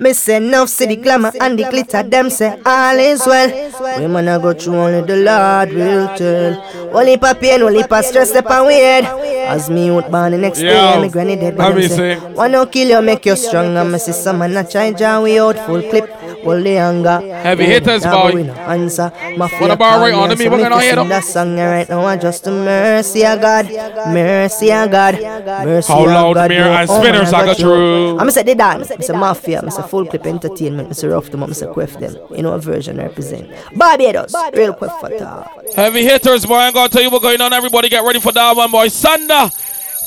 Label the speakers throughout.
Speaker 1: Me say enough see the glamour and the glitter, them say all is well. Women I go through only the Lord will tell. Only pa pain, only pa stress, up and weird. As me out born the next day, me granny dead. But them say, wanna kill you, make you strong, stronger. Me see some man a try jar we out full clip. Hold the anger.
Speaker 2: Heavy hitters, boy.
Speaker 1: Answer. My
Speaker 2: what about right on me? We're gonna hear
Speaker 1: that song right now. Just a mercy of God, mercy of God, mercy
Speaker 2: How loud
Speaker 1: God.
Speaker 2: mirror and oh, spinners I got through.
Speaker 1: I'm say they dance. I'm say mafia. I'm say Fullklipp entertainment. I'm say rough them. I'm say quiff them. You know a version represent. Barbados, real quick for talk.
Speaker 2: Heavy hitters, boy. I'm gonna tell you what's going on. Everybody get ready for that one, boy. Sunday,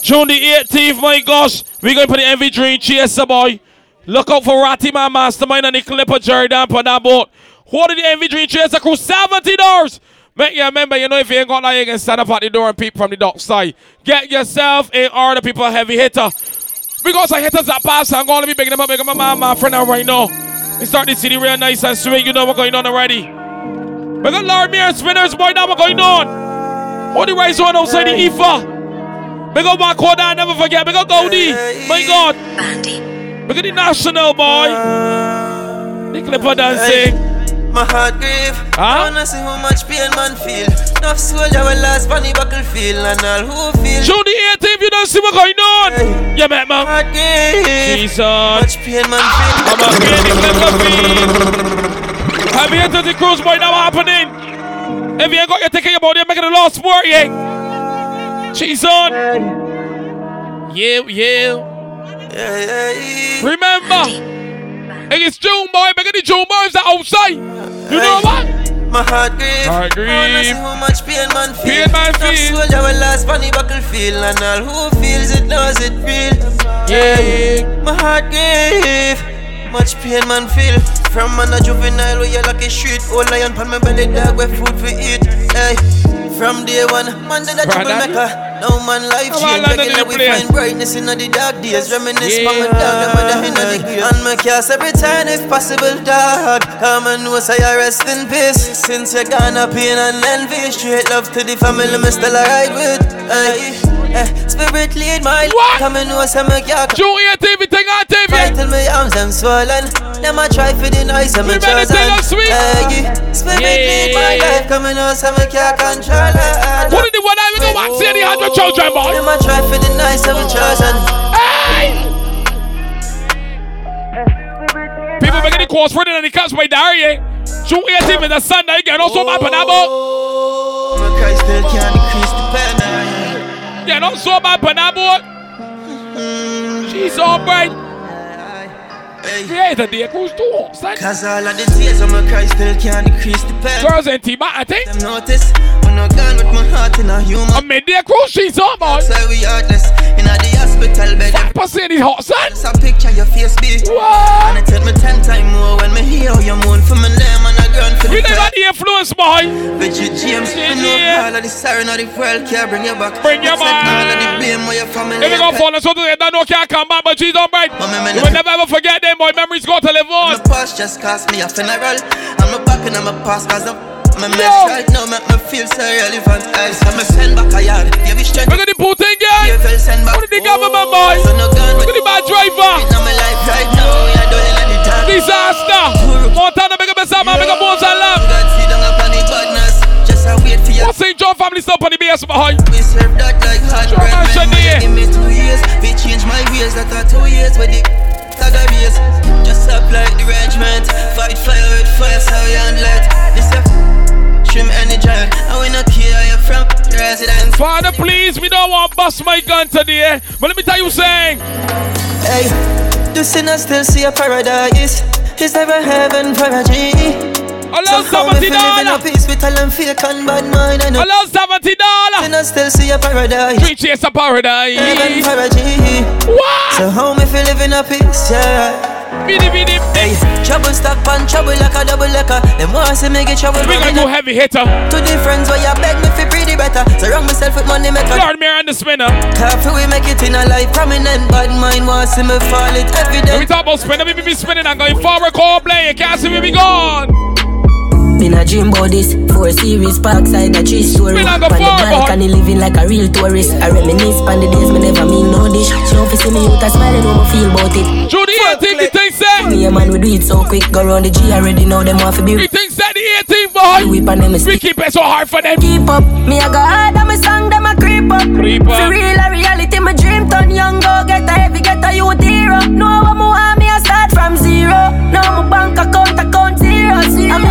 Speaker 2: June the 18th. My gosh, we're gonna put the Envy Dream Chaser, boy. Look out for Ratty, my mastermind, and the Clipper Jordan for that boat. What did the Envy Dream chase across 70 doors? Make you remember, you know, if you ain't got that, you can stand up at the door and peep from the dock side. Get yourself in order, people, heavy hitter. Because I some hitters that pass. I'm going to be bigging them up, making my man, my friend out right now. We start the city real nice and sweet. You know what's going on already. We got Lord Mirror spinners, boy. Now what's going on? What the rise one outside the IFA? We got Marco down, never forget. We got Goldie. My God. We got the national boy. The Clipper dancing.
Speaker 3: My heart grieve.
Speaker 2: Huh?
Speaker 3: I wanna see how much pain man feel. Enough soldier will last funny buckle feel and all who feel.
Speaker 2: June the 18th, you don't see what's going on. Hey. Yeah, man, man.
Speaker 3: Heart grieve.
Speaker 2: Jesus.
Speaker 3: Much pain man feel.
Speaker 2: I'm a feel. Have you entered the cruise boy now happening? If you ain't got your ticket, about you're making a lost sport, yeah. Jesus. Yeah, yeah. Remember. Hey, it's June boy, making the June boys that outside. You know what?
Speaker 3: My heart grieve.
Speaker 2: Heart oh, grieve.
Speaker 3: I see how much pain man feel.
Speaker 2: Pain man feel.
Speaker 3: soldier will last funny buckle feel, and all who feels it knows it real.
Speaker 2: Yeah.
Speaker 3: My heart grieve. Much pain man feel. From man a juvenile, like a street. Old lion pan my belly, dog where food for eat. Hey. From day one, man did a troublemaker. No man life change. Regular we find brightness in the dark days. Reminisce yeah. my dog, the mother in the And my cast every time if possible, dog. Come and know say I rest in peace. Since you're gone up pain and envy, straight love to the family, me still a ride with. Hey. Eh, spirit lead my
Speaker 2: what?
Speaker 3: Come and know some of your
Speaker 2: Junior TV, thing on TV
Speaker 3: Right till my arms them swollen Them I try for the noise and my chosen Hey, spirit lead my life and know some of your control it
Speaker 2: What did the one I go back see the hundred children boy
Speaker 3: Them I try for the noise and my chosen
Speaker 2: Hey! People making the calls for it and the cats by Daria. June 18th is a Sunday again also my panabo
Speaker 3: My Christ still can't decrease the pen
Speaker 2: yeah, don't saw my panabo. She's alright.
Speaker 3: Hey.
Speaker 2: Creator day cruise too hot, son.
Speaker 3: Cause all of the tears of my cry still can't decrease the pain.
Speaker 2: Girls and team, I think.
Speaker 3: Them notice when I'm gone with my heart in a human.
Speaker 2: I made their cruise, she's on, boy.
Speaker 3: Say we heartless in a the hospital bed.
Speaker 2: Five percent is hot, son.
Speaker 3: Just a picture your face be.
Speaker 2: What?
Speaker 3: And it take me ten times more when me hear you moan for my name and Groan for
Speaker 2: the We never the influence, boy.
Speaker 3: Richard James,
Speaker 2: yeah,
Speaker 3: know all of the siren of the world can't bring you back.
Speaker 2: Bring you back.
Speaker 3: All of the blame where your family.
Speaker 2: If you go fall, so they don't know can't come back, but she's alright. You will never ever forget them, boy. Memories go to live on.
Speaker 3: My past just cost me a funeral. I'm a back and I'm a past cause I'm my mess right now make me feel so relevant. I said me send back a yard. You be strength.
Speaker 2: Look at the Putin guy.
Speaker 3: You feel send back.
Speaker 2: What did the government boy?
Speaker 3: So no gun.
Speaker 2: Look at the bad driver.
Speaker 3: In my life right now, we are doing at the time.
Speaker 2: Disaster. Montana make a mess up, make a bones and love.
Speaker 3: God see down upon the badness. Just a wait for you.
Speaker 2: What's St. John family stuff on the BS behind?
Speaker 3: We serve that like hot bread. Give me two years. We change my ways. That are two years with the saga race. Just apply the regiment. Fight fire with fire, so we handle it. This is trim energy. I will not care you from residence.
Speaker 2: Father, please, we don't want to bust my gun today. But let me tell you saying.
Speaker 3: Hey, the sinner still see a paradise. It's never heaven for a G.
Speaker 2: Allow so seventy dollars.
Speaker 3: peace with all them fake and bad mind. I know.
Speaker 2: Allow seventy dollars.
Speaker 3: Sinner still see a paradise.
Speaker 2: Dream chase a paradise.
Speaker 3: Heaven G.
Speaker 2: What?
Speaker 3: So how me feel living a peace, yeah.
Speaker 2: Biddy biddy
Speaker 3: Hey, trouble stack pan trouble like a double lecker. Them want see me get trouble.
Speaker 2: We gonna go heavy hitter.
Speaker 3: The friends where you beg me fi pretty better. So wrong myself with money maker.
Speaker 2: Lord Mayor and the spinner.
Speaker 3: Careful we make it in a life prominent. Bad mind want see me fall it evident.
Speaker 2: When we talk about spinner, we be spinning and going forward, call play. You can't see me be gone.
Speaker 4: In a dream about this Four series parkside a tree story
Speaker 2: Me
Speaker 4: On
Speaker 2: not
Speaker 4: the balcony living like a real tourist I reminisce on the days me never mean no dish She don't see me out a smiling when me feel about it
Speaker 2: Judy, you think the thing say?
Speaker 4: Me a man we do it so quick, go round the G already know them want to be.
Speaker 2: You think that the 18th boy?
Speaker 4: We them
Speaker 2: We keep it so hard for them.
Speaker 4: Keep up, me I go hard on my song, them a creep up.
Speaker 2: Creep up.
Speaker 4: For real a reality, my dream turn young, go get a heavy, get a youth hero. No more want me, I start from zero. Now my bank account, account zero. zero. And me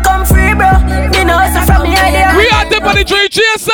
Speaker 4: I come free, bro. Me know hustle from me idea.
Speaker 2: We are the body tree chaser.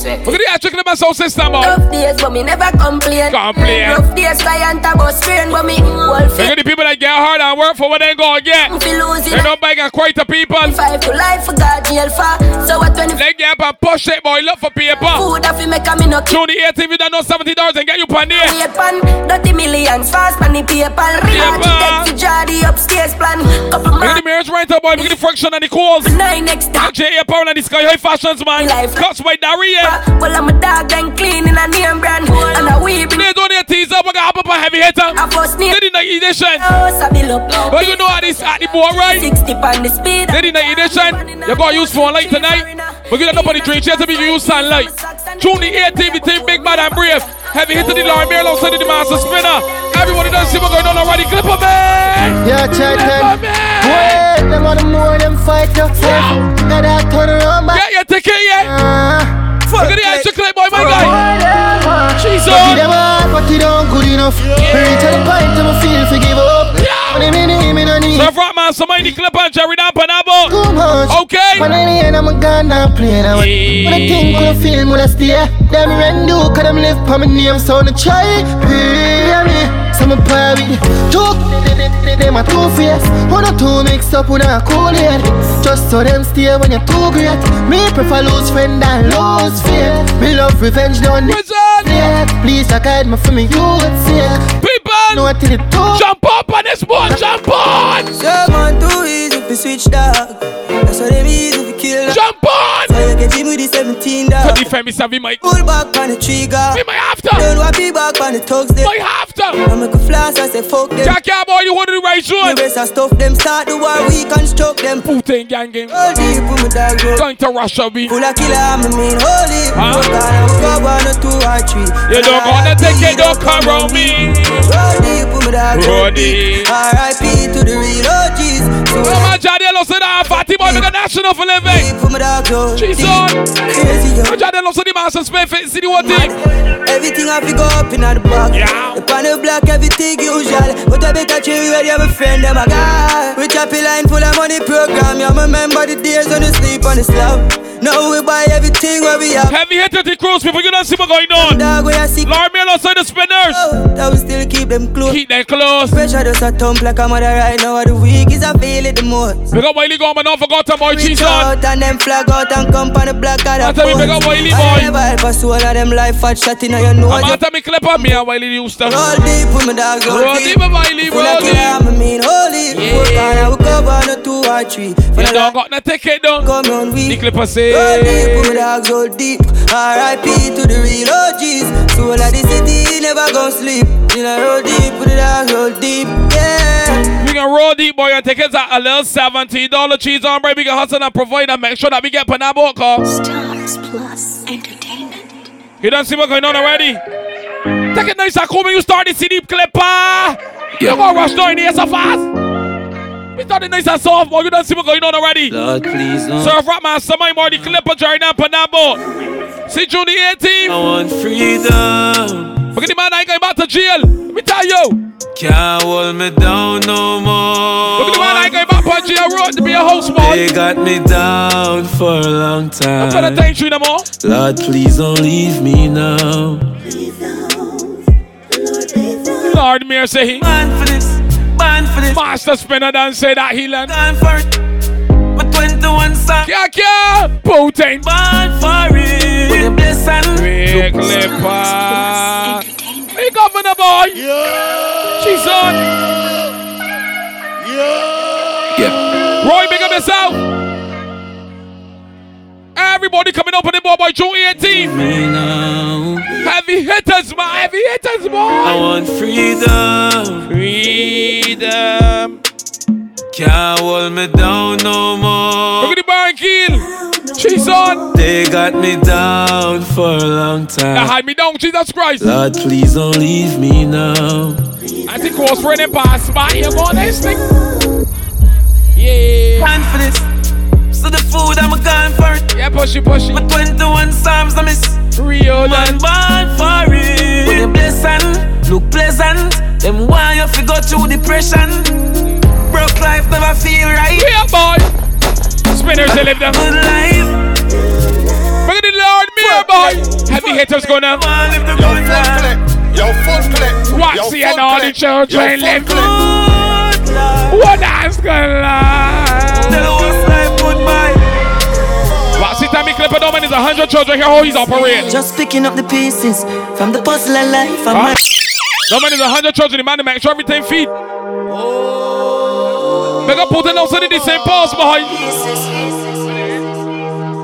Speaker 2: Look at the in my soul system.
Speaker 4: Rough days, but me never complain.
Speaker 2: Complain.
Speaker 4: Rough days, client a bus train, but me whole
Speaker 2: Look at the people that get hard and work for what they gonna get. They don't beg and quite the people.
Speaker 4: Five to life for God jail for. So what when
Speaker 2: They get up and push it, boy. Look for paper.
Speaker 4: food off, make a keep
Speaker 2: June the 18th, you don't know $70 and get you pan there.
Speaker 4: Pan, millions fast money. Real
Speaker 2: Paper.
Speaker 4: To draw the upstairs plan. Couple
Speaker 2: at the
Speaker 4: man,
Speaker 2: marriage right up, boy. Look at the friction and the calls.
Speaker 4: nine next time.
Speaker 2: J.A. Pound and the Sky High Fashions, man.
Speaker 4: Life.
Speaker 2: Cuts by Daria.
Speaker 4: Well, I'm a dog then clean in a name brand. And a weep in
Speaker 2: They don't need teaser, we got up a heavy hitter.
Speaker 4: a first name.
Speaker 2: They didn't need edition.
Speaker 4: Oh.
Speaker 2: But you know how this at the board, right?
Speaker 4: 60 pound the speed.
Speaker 2: They didn't need edition. You got use phone light tonight. We get up on the train, chase to be used sunlight. June the 18th, the team Big Bad and Brave. Heavy hit to the Lauren Bear alongside the Master Spinner. Everybody does see what's going on already. Clip of man.
Speaker 5: Yeah,
Speaker 2: of
Speaker 5: them.
Speaker 2: man.
Speaker 5: Wait, them on the more them fight up. Now that turn around back.
Speaker 2: Your ticket, yeah.
Speaker 5: Uh,
Speaker 2: Look at the extra clip, boy, my guy. Jesus.
Speaker 5: them hard, but it don't good enough. Reach the point, I'ma feel to give up. Need
Speaker 2: So, front man, somebody clip on Jerry Panabo.
Speaker 5: too much.
Speaker 2: Okay.
Speaker 5: When I end, I'm a gun now playing. I when I think, when I feel, when I stay. Them rent do, cause them live for my name, so I try. Pay me. Some pie with the joke, they, they, they, they my two face. One or two mix up with a cool head. Just so them stay when you're too great. Me prefer lose friend than lose faith. Me love revenge, don't need
Speaker 2: Prison.
Speaker 5: it. Please, I guide me from me, you would sick.
Speaker 2: People.
Speaker 5: No, I tell it too.
Speaker 2: Jump up on this board, jump on.
Speaker 6: Yeah, man, too easy to switch dog. That's why them easy to kill.
Speaker 2: Jump on.
Speaker 6: So get him with the 17
Speaker 2: So
Speaker 6: dog.
Speaker 2: defend me, Savvy Mike.
Speaker 6: Pull back on the trigger.
Speaker 2: Be my after.
Speaker 6: Don't want be back on the thugs. They
Speaker 2: My after.
Speaker 6: I make a flash, I say fuck them.
Speaker 2: Jack out, boy, you want to the right
Speaker 6: The
Speaker 2: shoot.
Speaker 6: rest of stuff them start the war, we construct them.
Speaker 2: Putin gang game.
Speaker 6: All deep with my dog, bro.
Speaker 2: Going to Russia, be.
Speaker 6: Full of killer, I'm a mean holy.
Speaker 2: Huh?
Speaker 6: Fuck on, I'm go one or two or three.
Speaker 2: You don't gonna take it, don't come around me.
Speaker 6: Roll deep with my dog,
Speaker 2: deep.
Speaker 6: R.I.P. to the real OGs.
Speaker 2: Oh, man, Jadelo said that Fatty boy make a national for living.
Speaker 6: deep with my dog, yo.
Speaker 2: Jesus.
Speaker 6: Crazy, yo.
Speaker 2: Oh, Jadelo said the master spend fit city what thing.
Speaker 6: Everything I fi go up in the bag.
Speaker 2: Yeah.
Speaker 6: The pan of black, everything usual. But I better chill you have a friend, them a guy. We chop a line full of money program. You remember the days when you sleep on the slab. Now we buy everything where we have.
Speaker 2: Heavy hit to the cruise people, you don't see what going on.
Speaker 6: Dog, we are sick.
Speaker 2: Lord me alongside the spinners.
Speaker 6: Oh, that we still keep them close.
Speaker 2: Keep them close.
Speaker 6: Pressure does a thump like a mother right now. The week is I feel it the most.
Speaker 2: Big up Wiley Gorman, don't forget to boy cheese on.
Speaker 6: out and them flag out and come on the black of
Speaker 2: I
Speaker 6: the
Speaker 2: tell me, big up Wiley boy.
Speaker 6: I never help a soul of them life fat shot in your nose.
Speaker 2: I'm out of me clip on me and Wiley Houston.
Speaker 6: Roll deep with my dog,
Speaker 2: Roll deep, Wiley,
Speaker 6: Full of
Speaker 2: roll
Speaker 6: killer,
Speaker 2: deep.
Speaker 6: I'm a mean holy.
Speaker 2: Yeah.
Speaker 6: Work on, I will cover a two or three. For
Speaker 2: You don't got no ticket though.
Speaker 6: come on, we
Speaker 2: The clipper
Speaker 6: Roll deep
Speaker 2: say.
Speaker 6: with my dogs, roll deep. R.I.P. to the real OGs. Soul of the city, never gon' sleep. You know, roll deep with the dogs, roll deep. Yeah.
Speaker 2: We can roll deep boy and tickets at a little $70 cheese on bread. We can hustle and provide and make sure that we get Panabo car.
Speaker 7: Stars Plus Entertainment.
Speaker 2: You don't see what's going on already? Take it nice and cool when you start the CD clipper. Ah. You gonna rush down here so fast. We started nice and soft, boy. You don't see what's going on already.
Speaker 8: Lord, please don't.
Speaker 2: Surf rap man, somebody more the clipper Jordan Panabo. See June the 18th.
Speaker 8: I want freedom.
Speaker 2: Look at the man, I ain't going back to jail. Let me tell you.
Speaker 8: Can't hold me down no more.
Speaker 2: Look at the man, I ain't going back on jail road to be a house boy.
Speaker 8: They got me down for a long time.
Speaker 2: I'm trying to
Speaker 8: time.
Speaker 2: thank you no more.
Speaker 8: Lord, please don't leave me now.
Speaker 2: Lord Mayor say he.
Speaker 8: Man for this, man for this.
Speaker 2: Master spinner done say that he land.
Speaker 8: Time for it. My 21 son.
Speaker 2: Yeah, yeah. Putin.
Speaker 8: Man for it. With a blessing.
Speaker 2: Big clipper. Hey, governor boy. Yeah. She's on.
Speaker 8: Yeah. yeah.
Speaker 2: Roy, big up yourself. Everybody coming up on the board by June 18th. Heavy hitters, man. Heavy hitters,
Speaker 8: I
Speaker 2: boy.
Speaker 8: want freedom.
Speaker 2: Freedom.
Speaker 8: Can't hold me down no more.
Speaker 2: Look at the barn kill. She's on.
Speaker 8: They got me down for a long
Speaker 2: Now
Speaker 8: time.
Speaker 2: hide me down, Jesus Christ.
Speaker 8: Lord, please don't leave me now.
Speaker 2: I think close friend and pass by. You go next thing. Yeah.
Speaker 8: Plan for this. So the food I'm gone for it.
Speaker 2: Yeah, pushy, pushy.
Speaker 8: My 21 Psalms I miss.
Speaker 2: Real
Speaker 8: Man
Speaker 2: man.
Speaker 8: born for it. With a blessing, look pleasant. Them why you fi go through depression. Broke life never feel right.
Speaker 2: Yeah, boy. Spinners, they live them.
Speaker 8: Good life.
Speaker 2: Look at the Lord, mirror, boy. Heavy hitters going up.
Speaker 8: Wanna live the
Speaker 9: Yo,
Speaker 8: good
Speaker 9: clip. Yo, fuck clip.
Speaker 2: Watch
Speaker 9: Yo,
Speaker 2: and all the children
Speaker 9: Yo,
Speaker 2: live.
Speaker 8: Good life.
Speaker 2: What else gonna lie?
Speaker 8: Tell us life goodbye.
Speaker 2: Watch see Clipper Doman is a hundred children here. How he's operating.
Speaker 6: Just picking up the pieces from the puzzle of life. I'm
Speaker 2: Huh? Doman is a hundred children. The man to make sure everything feed. Oh, Make up put it outside in the same pause behind.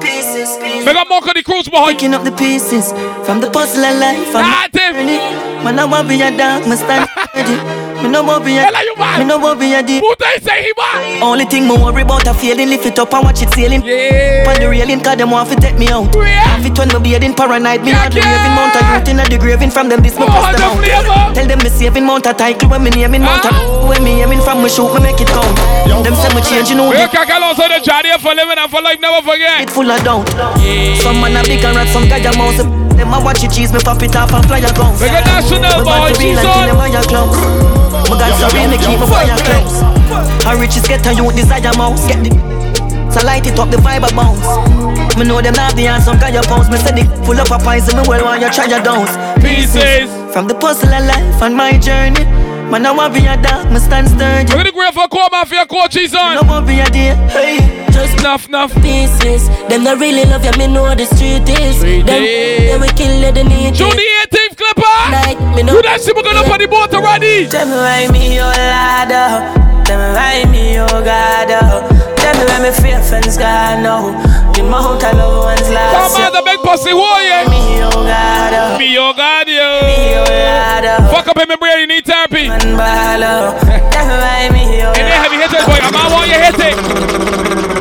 Speaker 6: pieces, pieces.
Speaker 2: Make up mark of the cruise behind.
Speaker 6: Picking up the pieces from the puzzle of life. I'm ready. Man, I want to be a dog, me stand ready. Me no want be a,
Speaker 2: you mad?
Speaker 6: me no want be a deep.
Speaker 2: Who they say he was?
Speaker 6: Only thing me worry about a failing, lift it up and watch it sailing.
Speaker 2: Yeah.
Speaker 6: On the railing, cause them want to take me out.
Speaker 2: Yeah.
Speaker 6: Half it when me bearding paranoid, me
Speaker 2: Yeah, yeah.
Speaker 6: raving mount a youth in the graving from them this me
Speaker 2: Oh,
Speaker 6: press them out. Tell them me saving mount a title when me naming mount a
Speaker 2: Ah.
Speaker 6: when me aiming from me shoot me make it count. Them say me change, you know
Speaker 2: We
Speaker 6: the
Speaker 2: can call also the journey for living and for life, never forget.
Speaker 6: it full of doubt. Some man a big and rat, some guy a mouse. Them a watch it cheese, me pop it off and fly a guns.
Speaker 2: We got national boy,
Speaker 6: bad for real
Speaker 2: she's on.
Speaker 6: My God so real, me keep my fire close. How riches get a youth desire mouse. Get the so light it up, the vibe a bounce. Me know them not the answer, guy a pounds. Me say the full up a poison, me well want you try your downs.
Speaker 2: Pieces.
Speaker 6: From the puzzle of life and my journey. Man, I want be a dog, me stand sturdy.
Speaker 2: We're gonna go for core mafia coach, he's
Speaker 6: No
Speaker 2: on.
Speaker 6: want be a day. Hey, just
Speaker 2: Enough, enough.
Speaker 4: Pieces, them that really love you, me know the street is.
Speaker 2: Street
Speaker 4: them,
Speaker 2: is.
Speaker 4: they will kill you, they need
Speaker 2: June the 18th, Clipper.
Speaker 4: Like, me know.
Speaker 2: Who that shit we're gonna up on the boat already?
Speaker 6: Tell me why me, Lord, oh. Tell me why me, oh God, me why me fear friends gone now. In my house, I love ones
Speaker 2: Come
Speaker 6: last.
Speaker 2: on, the big pussy, who are you?
Speaker 6: Me, oh God, oh.
Speaker 2: Me, oh God,
Speaker 6: Me,
Speaker 2: you.
Speaker 6: oh Lord, oh.
Speaker 2: Fuck up in my brain, you need therapy.
Speaker 6: Man, ball. Oh. Tell me why me, oh
Speaker 2: And they heavy hitters, boy. I'm not want you hit it.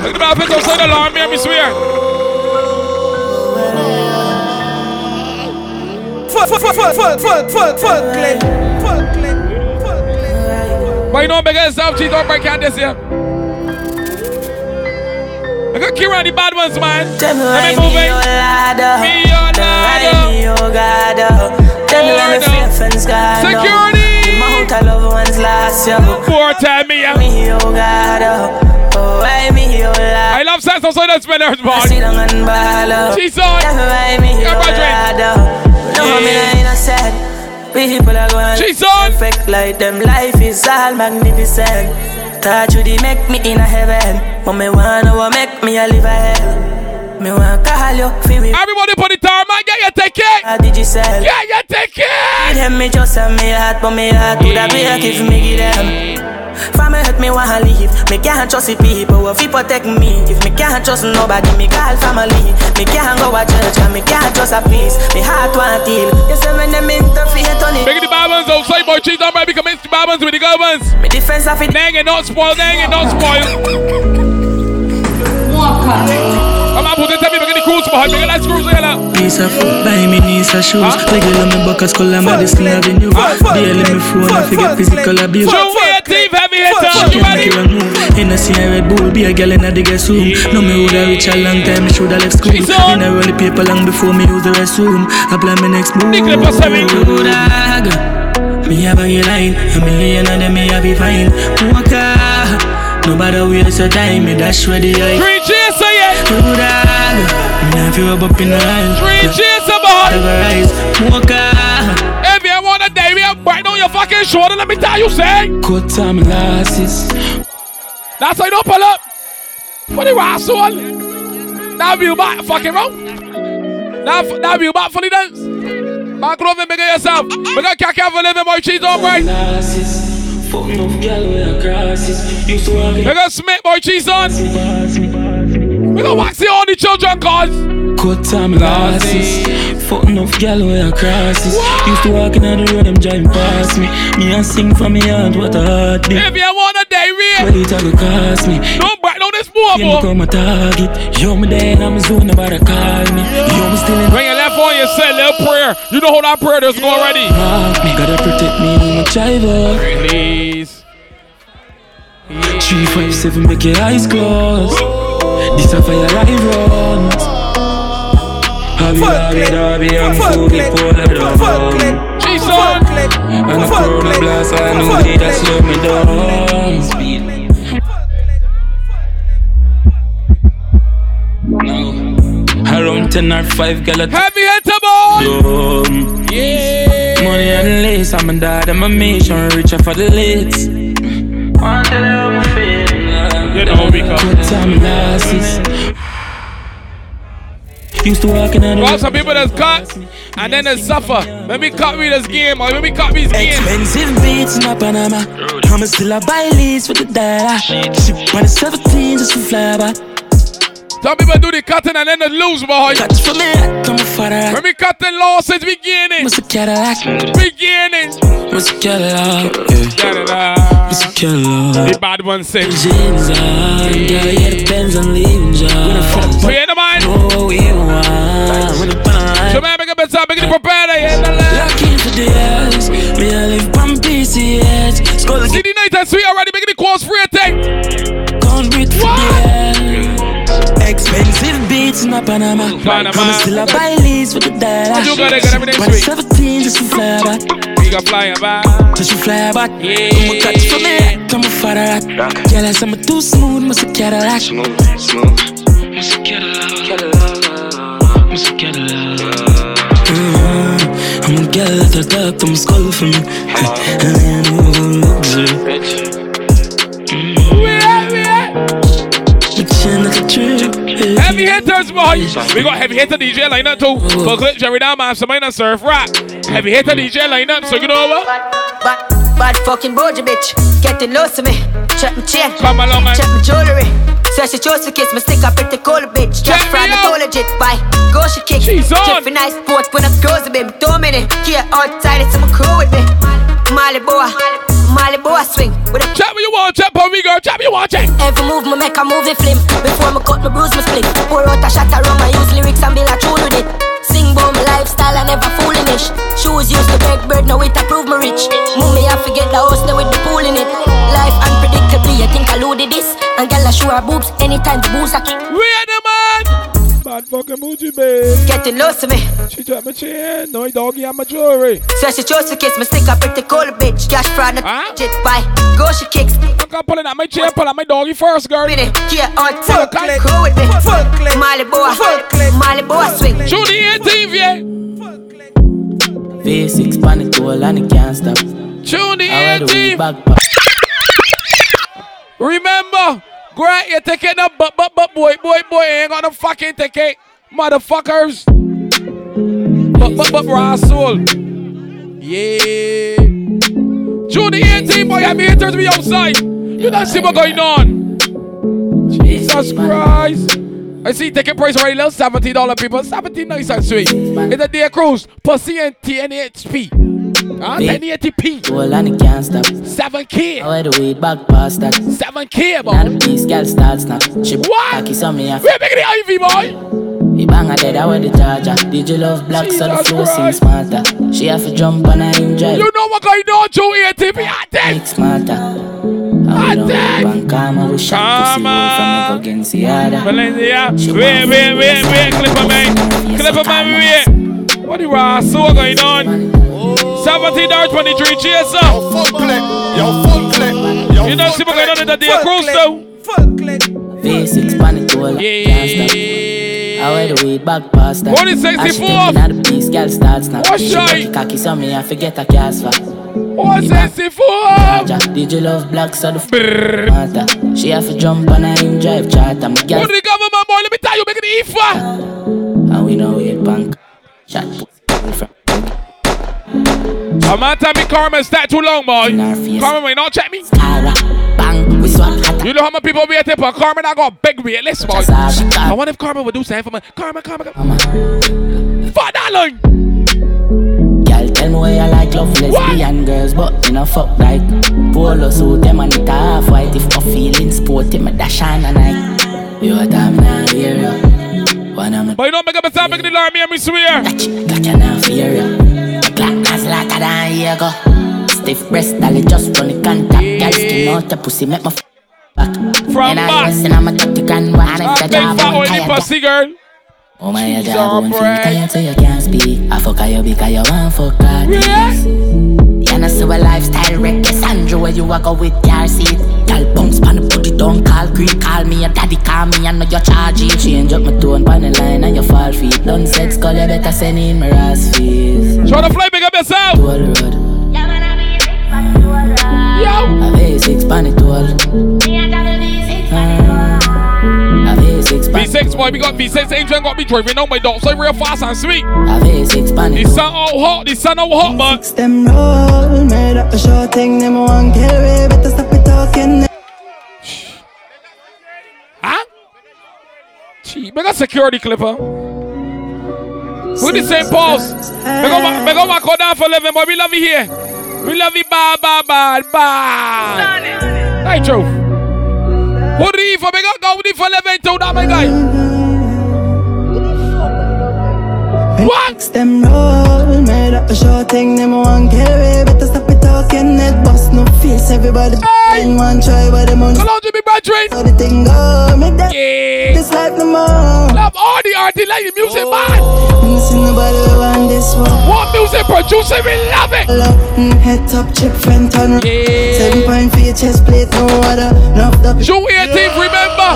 Speaker 2: Look at the office outside the alarm, me, I swear.
Speaker 8: Fuck, fuck, fuck, fuck, fuck, fuck, fuck, fuck, Glenn. Fuck, Glenn. Fuck, Glenn.
Speaker 2: But you know, big ass self cheat, don't break out this year. I got Kira and the bad ones, man.
Speaker 6: Tell me
Speaker 2: Let
Speaker 6: why
Speaker 2: me move
Speaker 6: me,
Speaker 2: it.
Speaker 6: Lord, oh.
Speaker 2: Me,
Speaker 6: Tell me why me, oh God. Tell me why me fear friends now.
Speaker 2: Security.
Speaker 6: My house, I love ones last, yo.
Speaker 2: Poor time, me. yeah.
Speaker 6: Me, oh God, oh. Why me.
Speaker 2: I love sex outside the spinners,
Speaker 6: I
Speaker 2: boy.
Speaker 6: sit down and ball.
Speaker 2: She's on.
Speaker 6: Tell me why me,
Speaker 2: Yeah, brethren.
Speaker 6: Lord. No, me
Speaker 2: Yeah.
Speaker 6: nah innocent. People are going
Speaker 2: She's on.
Speaker 6: perfect like them. Life is all magnificent. Touch you, they make me in a heaven. But me wanna what make me a live a hell. Me wanna call you, feel me.
Speaker 2: Everybody put the tar, man. Yeah, you take it.
Speaker 6: How did you sell?
Speaker 2: Yeah, you take it.
Speaker 6: Them me just send me heart, but me heart would have break if me give them. Family hurt me wanna leave. Me can't trust the people who fi protect me. If me can't trust nobody, me call family. Me can't go to church and me can't trust a peace. Me heart want heal. You say when them interfere, turn it.
Speaker 2: Make the bad ones outside, oh, boy. Cheese on, baby. Come in, the bad with the good ones.
Speaker 6: Me defense of it.
Speaker 2: Dang it, not spoil, dang it, not spoil. Come on, put it, tell me, make the cruise behind me. Let's cruise here now.
Speaker 10: Piece of foot, buy me knees and shoes.
Speaker 2: Huh?
Speaker 10: Regular me buckets, call them Madison Avenue. Daily me phone, I forget physical abuse.
Speaker 2: June 18th, heavy hitter. You
Speaker 10: Can't make
Speaker 2: ready?
Speaker 10: you a move. In a see a Red Bull, be a girl in a dig room. No me woulda reach a long time, me shoulda left school.
Speaker 2: She's on.
Speaker 10: In a roll the paper long before me use the restroom. I plan my next move.
Speaker 2: Nick Clipper seven.
Speaker 10: Dog. Me have a line, a million of them me have it fine. Walker, nobody waste your time, me dash ready eye.
Speaker 2: Three cheers, say it.
Speaker 10: Dog. Me nah feel up up in the line.
Speaker 2: Three cheers.
Speaker 10: Never rise, Walker.
Speaker 2: If you want a day, we are right on your fucking shoulder. Let me tell you, say.
Speaker 10: Cut time losses.
Speaker 2: That's how you don't pull up. What the asshole? Now view back, fucking wrong. Now, now view back for the dance. Back over make it yourself. We got out for living, boy. Cheese on, right?
Speaker 10: Fuck enough gal with a crosses. Used to have
Speaker 2: We
Speaker 10: it.
Speaker 2: got Smith, boy. Cheese on. We got wax the all the children, cause.
Speaker 10: Cut time losses. Fuck enough gal with a crosses. Used to walk in the road, them driving past me. Me and sing from me heart, what a heartbeat.
Speaker 2: If you want a day, real.
Speaker 10: Well, it a go cost me.
Speaker 2: Don't break down this More,
Speaker 11: You come a target. Yo, me there, I'm zone, nobody call me. Yo, me still in
Speaker 2: When you left on, you said little prayer. You know how that prayer does go already.
Speaker 11: Mark me, gotta protect me when my driver.
Speaker 2: Please.
Speaker 11: Three, five, seven, make your eyes close. This a fire live runs. Hobby, hobby, hobby, I'm fully pulled down.
Speaker 2: She's on.
Speaker 11: And a corona blast, I know they that slow me down. Speed. Now, around 10 or 5 gal
Speaker 2: Heavy hitter boy.
Speaker 11: Dumb.
Speaker 2: Yeah.
Speaker 11: Money and lace, I'm a dad, I'm a mission, richer for the lids. Want to tell my feelings.
Speaker 2: You know we come.
Speaker 11: Good time losses. Used to walk in on the
Speaker 2: Well, some people that's cut and then they suffer. When we cut me this game, or when we cut me this game.
Speaker 11: Expensive beats in my Panama. I'ma still a buy leads for the dollar. Ship on 17 just for fly back.
Speaker 2: Some people do the cutting and then they lose, boy.
Speaker 11: Cut for me, come a father.
Speaker 2: When we cutting losses, beginning.
Speaker 11: Must a Cadillac.
Speaker 2: Beginning.
Speaker 11: Must a Cadillac. Must a Cadillac.
Speaker 2: The bad one said.
Speaker 11: Jeans on, girl, yeah, the Benz and leaving.
Speaker 2: So you ain't the mind?
Speaker 11: What we. When
Speaker 2: So man, make a better, make it prepare that, yeah, the land.
Speaker 11: Locking for the years. Me, I live on PCH. Skull
Speaker 2: night and sweet already, making the calls free thing.
Speaker 11: Can't breathe for the air. Expensive beats in a Panama.
Speaker 2: Panama.
Speaker 11: I'ma still a buy leads for the dollar.
Speaker 2: You gotta get everything
Speaker 11: But the
Speaker 2: sweet.
Speaker 11: 17 just for fly back.
Speaker 2: We got flying back. Ah.
Speaker 11: Just for fly back.
Speaker 2: Yeah.
Speaker 11: I'ma catch for me. Come a father. Girl, I say I'm too smooth. Must a Cadillac. Smooth, smooth. Must a Cadillac. Cadillac. Must a Cadillac. I'm gonna get a girl that I talk to my skull for me. I know luxury.
Speaker 2: Heavy hitters, boy. We got heavy hitter DJ lineup too. Clip Jerry down. Some minor surf rap. Heavy hitter DJ lineup. So you know what?
Speaker 4: Bad, bad fucking boja bitch. Getting lost to me. Check my chain.
Speaker 2: Come along, man.
Speaker 4: Check my jewelry. So she chose to kiss me, stick up pretty cool bitch.
Speaker 2: Check
Speaker 4: Just
Speaker 2: me
Speaker 4: the
Speaker 2: out.
Speaker 4: toilet legit by go she kick.
Speaker 2: She's on.
Speaker 4: Jiffy nice sport when I goes a baby. Two minute. Here outside it's my crew with me. Molly boy. Molly boy swing. With a
Speaker 2: what you want, chat for me, girl. What you want, check.
Speaker 4: Every move me make a movie film Before me cut me bruise me split Pour out a shot around my use lyrics and build a tune with it Sing bout my lifestyle and never foolish Shoes used to break bread, now it approve me rich Move me have to the house now with the pool in it Life unpredictably, I think I loaded this And I show her boobs anytime the booze I kick
Speaker 2: We are the man. Bad fucking bougie, babe.
Speaker 4: Getting lost to me
Speaker 2: She took my chain. No, doggy, and my jewelry.
Speaker 4: So she chose to kiss me, stick up pretty cool bitch Cash fraud, not
Speaker 2: Huh?
Speaker 4: jet by Go she kicks
Speaker 2: I'm gonna pull it out my chain, pull out my doggy first, girl.
Speaker 4: with it Here outside,
Speaker 2: click.
Speaker 4: crew with me Molly boy, Molly boy swing
Speaker 2: Judy 18, yeah.
Speaker 11: V6 panic toll and it can't stop.
Speaker 2: Judy
Speaker 11: I wear the
Speaker 2: 18.
Speaker 11: weed
Speaker 2: Remember, great, you take it but, but, but, boy, boy, boy, ain't got no fucking ticket. Motherfuckers. But, but, but, raw soul. Yeah. June the 18th, boy, I'm here to be outside. You don't see what going on. Jesus Christ. I see ticket price already now, $70 people. 70 nice and sweet. It's a day cruise. Pussy and TNHP.
Speaker 11: Yeah.
Speaker 2: 1080p.
Speaker 11: Toll and it can't stop.
Speaker 2: 7K.
Speaker 11: I wear the weed back past that.
Speaker 2: 7K,
Speaker 11: Now
Speaker 2: boy.
Speaker 11: the piece girl starts now. She
Speaker 2: What?
Speaker 11: cocky so me
Speaker 2: We're making the Ivy, boy.
Speaker 11: He bang her dead, I wear the charger. Did you love black so the flow
Speaker 2: Christ.
Speaker 11: smarter? She have to jump on her in drive.
Speaker 2: You know what going on, Joe ATP? I think.
Speaker 11: Make smarter. I bank karma with shot pussy roll from me go against the other.
Speaker 2: Valencia. Wait, wait, wait, wait. Clip of me. Clip
Speaker 11: I
Speaker 2: me, wait. What the raw so going on? Seventeen dollars twenty three. Cheers, sir.
Speaker 9: Full clip, yo, full clip. Yo,
Speaker 2: You don't see what going on in the day cruise, though.
Speaker 11: V6 panic toll, can't. I wear the weed back past that.
Speaker 2: What is sexy
Speaker 11: And she
Speaker 2: for?
Speaker 11: take me now the piece, girl starts now.
Speaker 2: What
Speaker 11: She
Speaker 2: shy?
Speaker 11: cocky cocky me I forget a cast for.
Speaker 2: What's this for?
Speaker 11: Charger, did you love black so the f- matter? She have to jump on her in drive charter. My girl
Speaker 2: What the government boy? Let me tell you, making the IFA.
Speaker 11: And we know it bank. Shot pussy from
Speaker 2: I'm not telling me Carmen stay too long, boy. Carmen, wait, not check me.
Speaker 11: Cara. Bang, we swap hot.
Speaker 2: You know how many people wait for Carmen? I got big wait list, boy. I wonder if Carmen would do something for me. Carmen, Carmen.
Speaker 11: Mama.
Speaker 2: Fuck that line.
Speaker 11: Girl, tell me where you like love lesbian girls, but you know fuck like Polo suit them and it half white. If my feeling sporty, me dash on a night.
Speaker 12: You a time now hear
Speaker 2: But you don't make up a time, make the here, me swear.
Speaker 12: got you now fear ya. Clock as later than here go. Stiff breast, dolly just run the contact. Girl skin out your pussy, make my f- back.
Speaker 2: From
Speaker 12: and I
Speaker 2: back.
Speaker 12: listen, I'm a take the gun one.
Speaker 2: I
Speaker 12: If the
Speaker 2: play
Speaker 12: job
Speaker 2: for
Speaker 12: won't
Speaker 2: only
Speaker 12: tired,
Speaker 2: pussy girl.
Speaker 12: Oh my God, I won't feel tired so you can't speak. I fuck you because you want fuck God.
Speaker 2: Yeah.
Speaker 12: You know, so a lifestyle wreck. Yes, Andrew, where you a go with your seat. Don't call green. Call me your daddy, call me, I know your charge it. Change up my tone, pan the line, and you fall feet. Done sex, skull, you better send in my ass fees.
Speaker 2: Try to fly, big up yourself.
Speaker 12: Toll road.
Speaker 2: Yo.
Speaker 12: I've a six pan it all. I've a six pan.
Speaker 2: Uh, V6 boy, we got V6 Adrian got me driving on my dog, so real fast and sweet.
Speaker 12: I've a six pan it
Speaker 2: The
Speaker 12: all.
Speaker 2: sun all hot, the sun all hot, but
Speaker 13: Them roll, made up a short thing, them want kill me, better stop it talking.
Speaker 2: huh? We got security clipper. With the same go back, we go back down for living, boy. We love you here. We love you, bad, bad, bad, bad. Hey, truth. Who you for? We got go you for living too, that my guy. What?
Speaker 13: Them roll, made up a short thing, them kill me, better stop talking. Net bust no face, everybody
Speaker 2: Hey.
Speaker 13: one try, but them on
Speaker 2: Hello, Jimmy
Speaker 13: how the thing go. Make that
Speaker 2: Yeah.
Speaker 13: this life no more.
Speaker 2: Love all the arty lady music,
Speaker 13: Oh.
Speaker 2: man.
Speaker 13: Me see nobody want this one.
Speaker 2: What music producer, we love it.
Speaker 13: Love, mm, head top chip, Fenton.
Speaker 2: Yeah.
Speaker 13: Seven point for your chest plate, no water. The
Speaker 2: Show 18th, remember.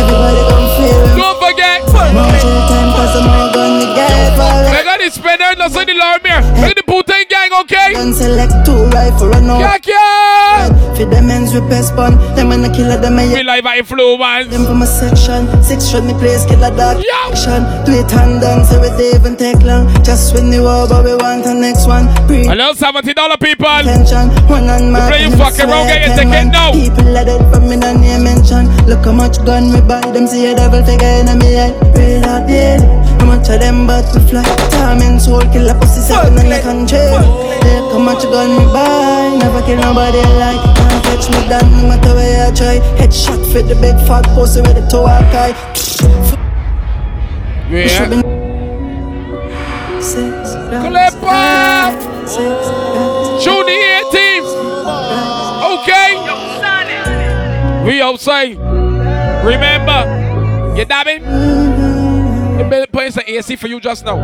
Speaker 13: Everybody feel.
Speaker 2: Don't forget.
Speaker 13: More jail time, cause I'm all gonna get
Speaker 2: We
Speaker 13: for
Speaker 2: got the spinner, no say the here. We the Putain gang, okay?
Speaker 13: And select two rifle run out.
Speaker 2: Kyak, yeah.
Speaker 13: For them ends with best bun. Them the killer, them a
Speaker 2: We live at influence.
Speaker 13: Them from a section, six shot me place, killer dog
Speaker 2: Yo.
Speaker 13: action. Do it hand down, so it even take long. Just when you over, we want the next one. Pre
Speaker 2: Hello, $70 people.
Speaker 13: attention, one on my
Speaker 2: play you fucking wrong, get your ticket now.
Speaker 13: People let it from me, don't name mention. Look how much gun me buy, them see a devil figure in me head. Real out daily. How much of them but we fly? Time and soul, killer pussy, seven in the country. Look how much gun me buy, never kill nobody like. Can't catch me down, no matter where I try. Headshot for the big fat pussy with the toe I tie.
Speaker 2: Yeah.
Speaker 13: Six,
Speaker 2: Clip up. June the 18th. Okay. We outside. Remember, you dabbing? The bill playing some AC for you just now.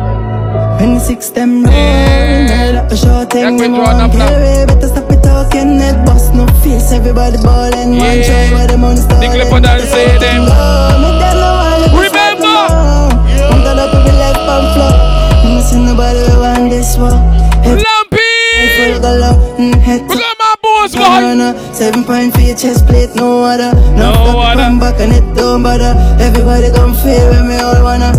Speaker 13: When the six them roll,
Speaker 2: Yeah.
Speaker 13: up a short thing,
Speaker 2: quit
Speaker 13: them
Speaker 2: drawing
Speaker 13: want
Speaker 2: up now.
Speaker 13: kill me. Better stop it talking, net bust no face, everybody ballin', one
Speaker 2: Yeah.
Speaker 13: try, but them on the
Speaker 2: The clip of that say them. Remember.
Speaker 13: I'm gonna put the left on floor. I'm see nobody who want this one. Head
Speaker 2: Lumpy.
Speaker 13: full of love, mm,
Speaker 2: We
Speaker 13: to
Speaker 2: got my boys, boy.
Speaker 13: Corona, seven point for your chest plate, no other.
Speaker 2: No
Speaker 13: No
Speaker 2: other.
Speaker 13: Come back and it don't bother. Everybody come feel when me all wanna.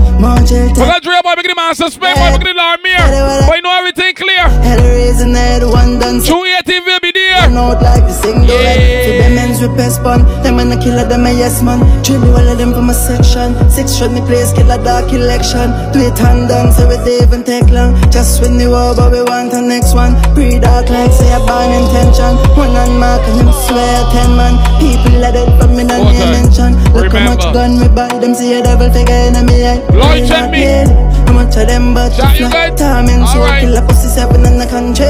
Speaker 2: Boy, we get suspect, boy, get the alarm here. Boy, know everything clear.
Speaker 13: Head raising head, one done.
Speaker 2: 218 will be there.
Speaker 13: Out like the single
Speaker 2: Yeah.
Speaker 13: For them ends with best bun. Them and the killer, them a yes man. Drill all of them from a section. Six shot me place, kill a dark election. Do it hand down, so it even take long. Just when you over, we want the next one. Pre-dark like say a bang intention. One on mark and them swear ten man. People let it from me, don't mention. Look how much gun me buy Them see a devil figure in eh? me eye
Speaker 2: Lloyd, check me.
Speaker 13: Daily. How much of them but
Speaker 2: Shot you
Speaker 13: fly
Speaker 2: good?
Speaker 13: Time and soul,
Speaker 2: Alright.
Speaker 13: kill a pussy seven in the country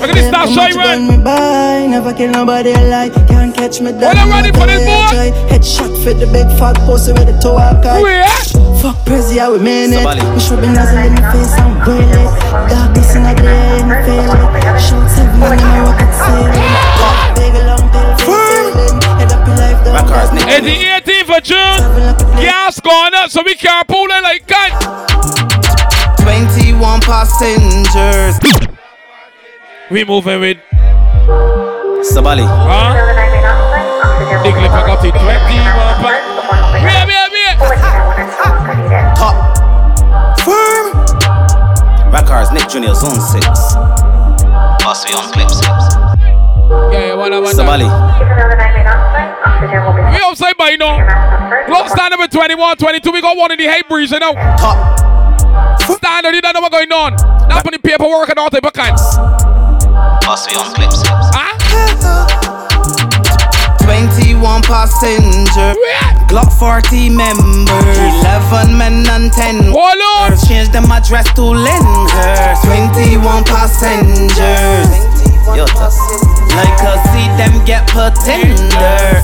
Speaker 2: Look at this
Speaker 13: Yeah,
Speaker 2: star
Speaker 13: how much
Speaker 2: shine,
Speaker 13: gun
Speaker 2: man.
Speaker 13: me buy Never kill nobody alike Can't catch me down
Speaker 2: Well, I'm ready for this, boy.
Speaker 13: try. Headshot for the big fat pussy with the toe I cut
Speaker 2: Where?
Speaker 13: Fuck Prezi, I we mean it We should be nozzle in the face and wheel it Darkness in the day and feel it Shoot seven in the rocket ceiling Big long pill feeling Head up your life down
Speaker 14: Records,
Speaker 2: It's the 18th of June.
Speaker 13: Travel like a plane.
Speaker 2: Gas going up, so we can't pull it like that.
Speaker 14: 21 passengers.
Speaker 2: We moving with,
Speaker 14: Sabali.
Speaker 2: huh? Big lip, I got the 21 pack. Wait, wait, wait.
Speaker 14: Top. Firm. Records, Nick Junior, Zone 6. Boss, we on clips.
Speaker 2: Yeah, yeah, one, one,
Speaker 14: Sabali.
Speaker 2: We outside by now. Clock stand number 21, 22. We got one in the hate breeze, you know.
Speaker 14: Top.
Speaker 2: Standard, you don't know what's going on. Not putting paperwork and all type of kinds.
Speaker 14: Boss, we on clips.
Speaker 2: Huh?
Speaker 14: 21 passengers. passenger. Glock 40 members. 11 men and 10 girls. Change them address to Lenders. 21 passengers. Yo, tough. Like I see them get put tender.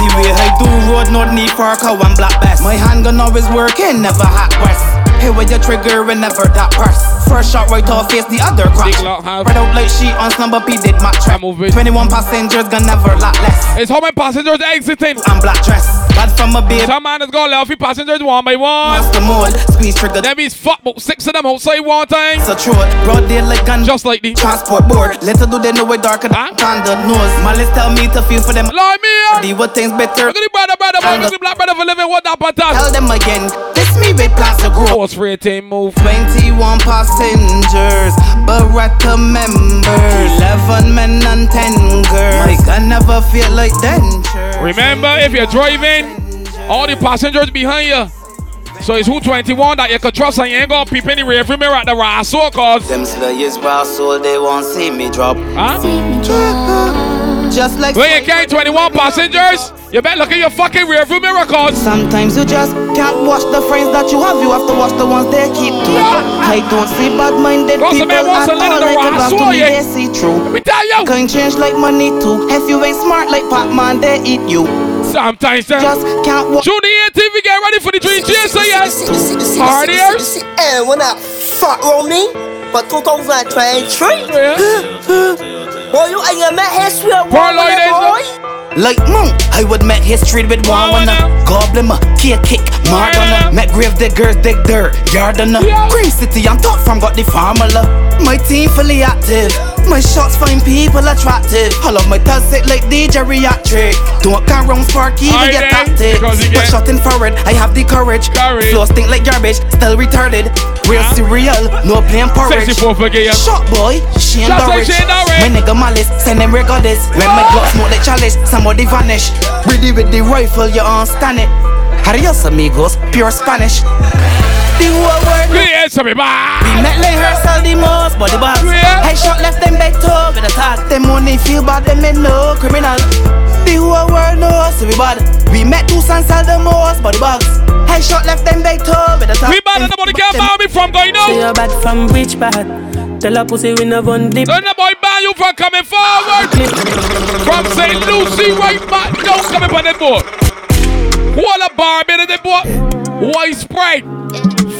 Speaker 14: The way I do road, no need for a cow black bass. My handgun always working, never hot west. Hey, with your trigger whenever that press. First shot right off face, the other crack. Spread out like sheet on slumber P did my trap. 21 passengers gonna never lot less.
Speaker 2: It's how many passengers exiting?
Speaker 14: I'm black dress. Bad from a babe.
Speaker 2: Some man is gonna left passengers one by one.
Speaker 14: Master mode, squeeze trigger.
Speaker 2: That means fuck about six of them outside one time.
Speaker 14: So true, broad day like gun.
Speaker 2: Just like the
Speaker 14: transport board. Little do they know it darker than the nose. Malice tell me to feel for them.
Speaker 2: Lord me.
Speaker 14: The what things better.
Speaker 2: Look at the brother, brother, at the black brother for living what that pattern.
Speaker 14: Tell them again. This me with plans to grow.
Speaker 2: Force rating move.
Speaker 14: 21 passengers, Beretta members, 11 men and 10 girls. My gun never feel like denture.
Speaker 2: Remember, if you're driving, all the passengers behind you. So it's who 21 that you can trust and you ain't gonna peep any rearview mirror at the Rasso cause
Speaker 14: Them slayers raw soul, they won't see me drop.
Speaker 2: Huh?
Speaker 14: Just like
Speaker 2: when you carry 21 passengers, you better look at your fucking rearview mirror cause
Speaker 14: Sometimes you just can't watch the friends that you have, you have to watch the ones they keep to. I don't see bad minded
Speaker 2: Russell,
Speaker 14: people
Speaker 2: man,
Speaker 14: at all.
Speaker 2: it
Speaker 14: Like
Speaker 2: rock,
Speaker 14: a glass to
Speaker 2: swore
Speaker 14: me, they see through.
Speaker 2: Let me tell you.
Speaker 14: Can change like money too. If you ain't smart like Pac-Man, they eat you.
Speaker 2: Sometimes they
Speaker 14: just can't watch.
Speaker 2: June the 18th, get ready for the dream chase, so yes. Hard ears.
Speaker 15: And when I fuck on me, but 2023. Boy, you ain't met history of
Speaker 2: Poor Lloyd is
Speaker 15: boy.
Speaker 14: Like monk, I would make history with one wanna Goblin ma, key kick, Mardonna Met grave diggers, dig dirt, Yardana. Green City, I'm top from got the formula. My team fully active My shots find people attractive. All of my sit like the geriatric. Don't come round Sparky, we
Speaker 2: Aye,
Speaker 14: get tactics But in forward, I have the courage. Flow stink like garbage, still retarded. Real cereal, no plain porridge.
Speaker 2: 64 for gay.
Speaker 14: Shot boy, Shane
Speaker 2: like
Speaker 14: Dorridge
Speaker 2: Dorridge.
Speaker 14: My nigga Malice, send them regardless. When my Glock smoke like chalice, somebody vanish. Ready with the rifle, you understand it. Adios amigos, pure Spanish The whole world
Speaker 2: Yes, me ba.
Speaker 14: We met like rehearsal the most body box Headshot left them back toe with a tag Them money feel bad, them ain't no criminal The whole world knows we bad We met two sons sell the most body box Headshot left them back toe with a tag
Speaker 2: We bad and nobody can ban me from going
Speaker 10: Say
Speaker 2: out.
Speaker 10: you bad from which part? Tell a pussy we never one dip.
Speaker 2: Don't the boy ban you from coming forward. From St. Lucie right back down coming on the board. What a bar bit of the boy. White sprite.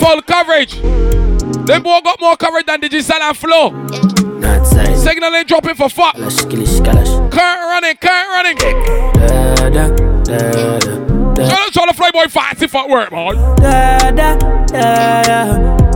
Speaker 2: Full coverage. Them boy got more coverage than Digital and Flow. Signal ain't dropping for fuck. Current running, current running.
Speaker 10: Da da da da da.
Speaker 2: Trying to try to fly boy fancy for work, boy.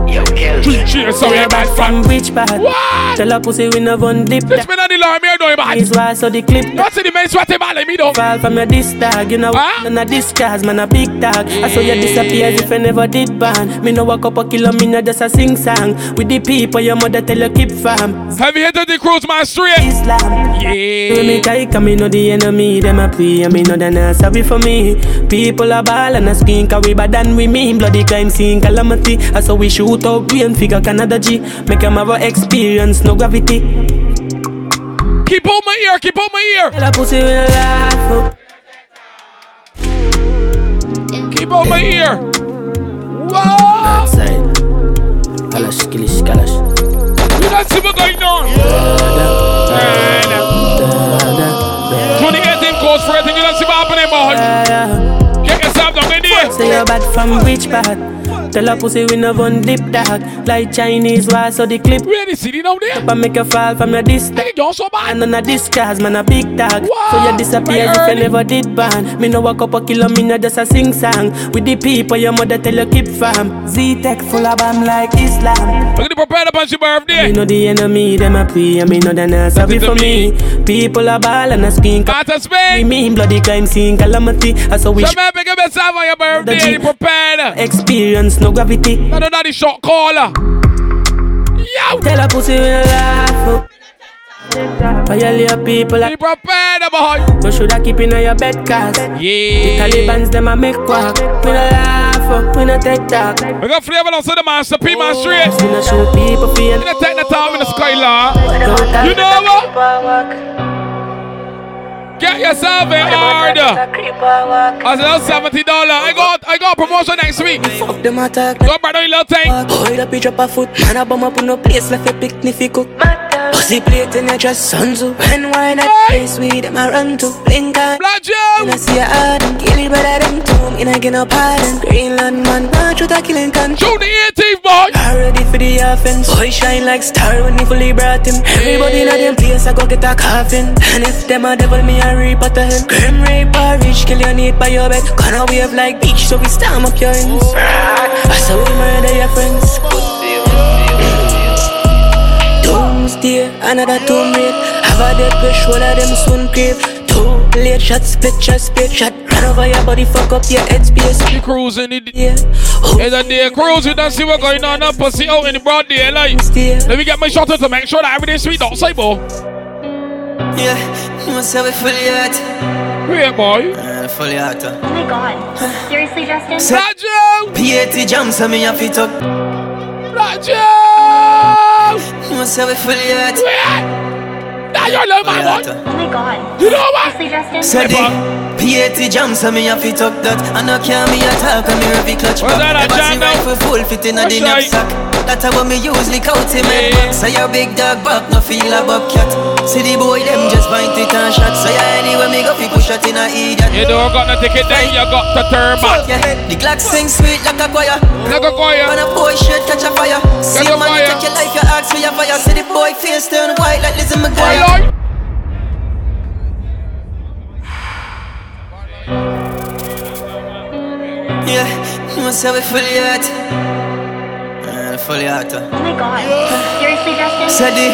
Speaker 10: Da da da da.
Speaker 2: Cheers, so
Speaker 10: Say
Speaker 2: you
Speaker 10: you bad from which part?
Speaker 2: What?
Speaker 10: Tell a pussy we never one dip.
Speaker 2: This man and the alarm here doing bad.
Speaker 10: Is why so the clip.
Speaker 2: What's in the main sweaty man like me though?
Speaker 10: Fall from your disc tag, you know. And a disc cause man a big tag. I saw you disappear as if I never did ban. Me know walk up a kilo, me know just a sing song. With the people your mother tell you keep fam.
Speaker 2: Have you hit the cruise man straight?
Speaker 10: Islam.
Speaker 2: Yeah.
Speaker 10: We make I come, me know the enemy, them a pray, and me know they not sorry for me. People a ball and a skin, cause we bad than we mean. Bloody crime scene calamity. I saw we shoot out brain figure Canada G. Make them have a experience, no gravity.
Speaker 2: Keep on my ear, keep on my ear.
Speaker 10: Tell a pussy we no laugh.
Speaker 2: Keep on my ear. Whoa!
Speaker 10: Kalash, kilish, kalash.
Speaker 2: You don't see what's going on. 2018 course for everything. You don't see what happening, boy. Get yourself down in there.
Speaker 10: Say you bad from which part? Tell a pussy we no one dip dog Like Chinese war so the clip
Speaker 2: Really city now there?
Speaker 10: Up and make you fall from your distance
Speaker 2: Hey, don't so bad.
Speaker 10: And on a discard man a big dog So you disappear as if you never did ban. Me no walk up a kilo me no just a sing song. With the people your mother tell you keep fam. Z-Tech full of bam like Islam.
Speaker 2: Look at the prepared up on your birthday.
Speaker 10: Me know the enemy them a pray And me know they not sorry for me. People a ball and a skin
Speaker 2: Out of Spain.
Speaker 10: Me mean bloody crime scene calamity. I saw we
Speaker 2: So man, pick up yourself on your birthday. You prepared.
Speaker 10: Experience no gravity
Speaker 2: No, no, daddy shot caller. Yo.
Speaker 10: Tell a pussy we no laugh oh. up Violate people
Speaker 2: Be prepared, boy.
Speaker 10: You shoulda keep in your bed cause
Speaker 2: Yeah.
Speaker 10: The Taliban's them a make quack We no laugh oh. we no take talk
Speaker 2: We got flavor on the master P man oh, straight.
Speaker 10: We no show people feel
Speaker 2: We no take the time in the skylar. You know what? Get yourself a hard. I said seventy dollar. I got I got promotion next week.
Speaker 16: Fuck them attack.
Speaker 2: Go brother, you little thing.
Speaker 16: Hold up, you drop a foot. Man, I bum up on no place left a picnic fi cook. Pussy plate in your dress, sun to. And wine at place we them a run to. Lincoln.
Speaker 2: Black Joe.
Speaker 16: And I see a hard. Kill it better than tomb. In a get no pardon. Greenland man, watch what I killing can.
Speaker 2: Shoot the 18th boy.
Speaker 16: Ready for the offense. Boy shine like star when he fully brought him. Everybody in a them place I go get a coffin. And if them a devil me a reap at the hell. Grim rape or rich kill your need by your bed. Gonna wave like beach so we storm up your ends. I saw we murder your friends. Doomsday, another tomb raid. Have a dead wish, one of them soon crave. Two late shots, split shot, split shot. Run over your body, fuck up your head space.
Speaker 2: You cruising it.
Speaker 16: Yeah.
Speaker 2: It's a day cruise, you don't see what's going on up, pussy out in the broad daylight. Let me get my shot to make sure that everything's sweet outside, boy.
Speaker 3: Yeah, you must have it fully out.
Speaker 2: Wait, boy.
Speaker 3: Uh, fully out.
Speaker 4: Oh my god. Seriously, Justin?
Speaker 2: Black Joe.
Speaker 3: P80 jumps on me, have it up.
Speaker 2: Black Joe.
Speaker 3: You must have it fully out.
Speaker 2: Now you're little man, boy.
Speaker 4: Oh my god.
Speaker 2: You know what?
Speaker 4: Seriously, Justin?
Speaker 3: Said eh the P80 jumps on me, have it up that. And I can't me attack, and me heavy clutch
Speaker 2: What's that, a
Speaker 3: Ever
Speaker 2: jam
Speaker 3: see rifle full fit in a the knapsack. That's how me usually count him back. Say your big dog back, no feel a bobcat. See the boy, them just point it and shot. So yeah, anyway, me go fi push shot in a idiot.
Speaker 2: You don't got no ticket, then you got to turn back.
Speaker 3: Yeah, the Glock sing sweet like a choir.
Speaker 2: Like a choir.
Speaker 3: And a boy shit catch a fire. See
Speaker 2: a
Speaker 3: man,
Speaker 2: fire.
Speaker 3: take your life, you ask for your fire. See the boy face turn white like Lizzie McGuire.
Speaker 2: Lord.
Speaker 3: Yeah, you must have it fully out. Uh, fully out.
Speaker 4: Oh my god. Seriously, Justin?
Speaker 3: Said the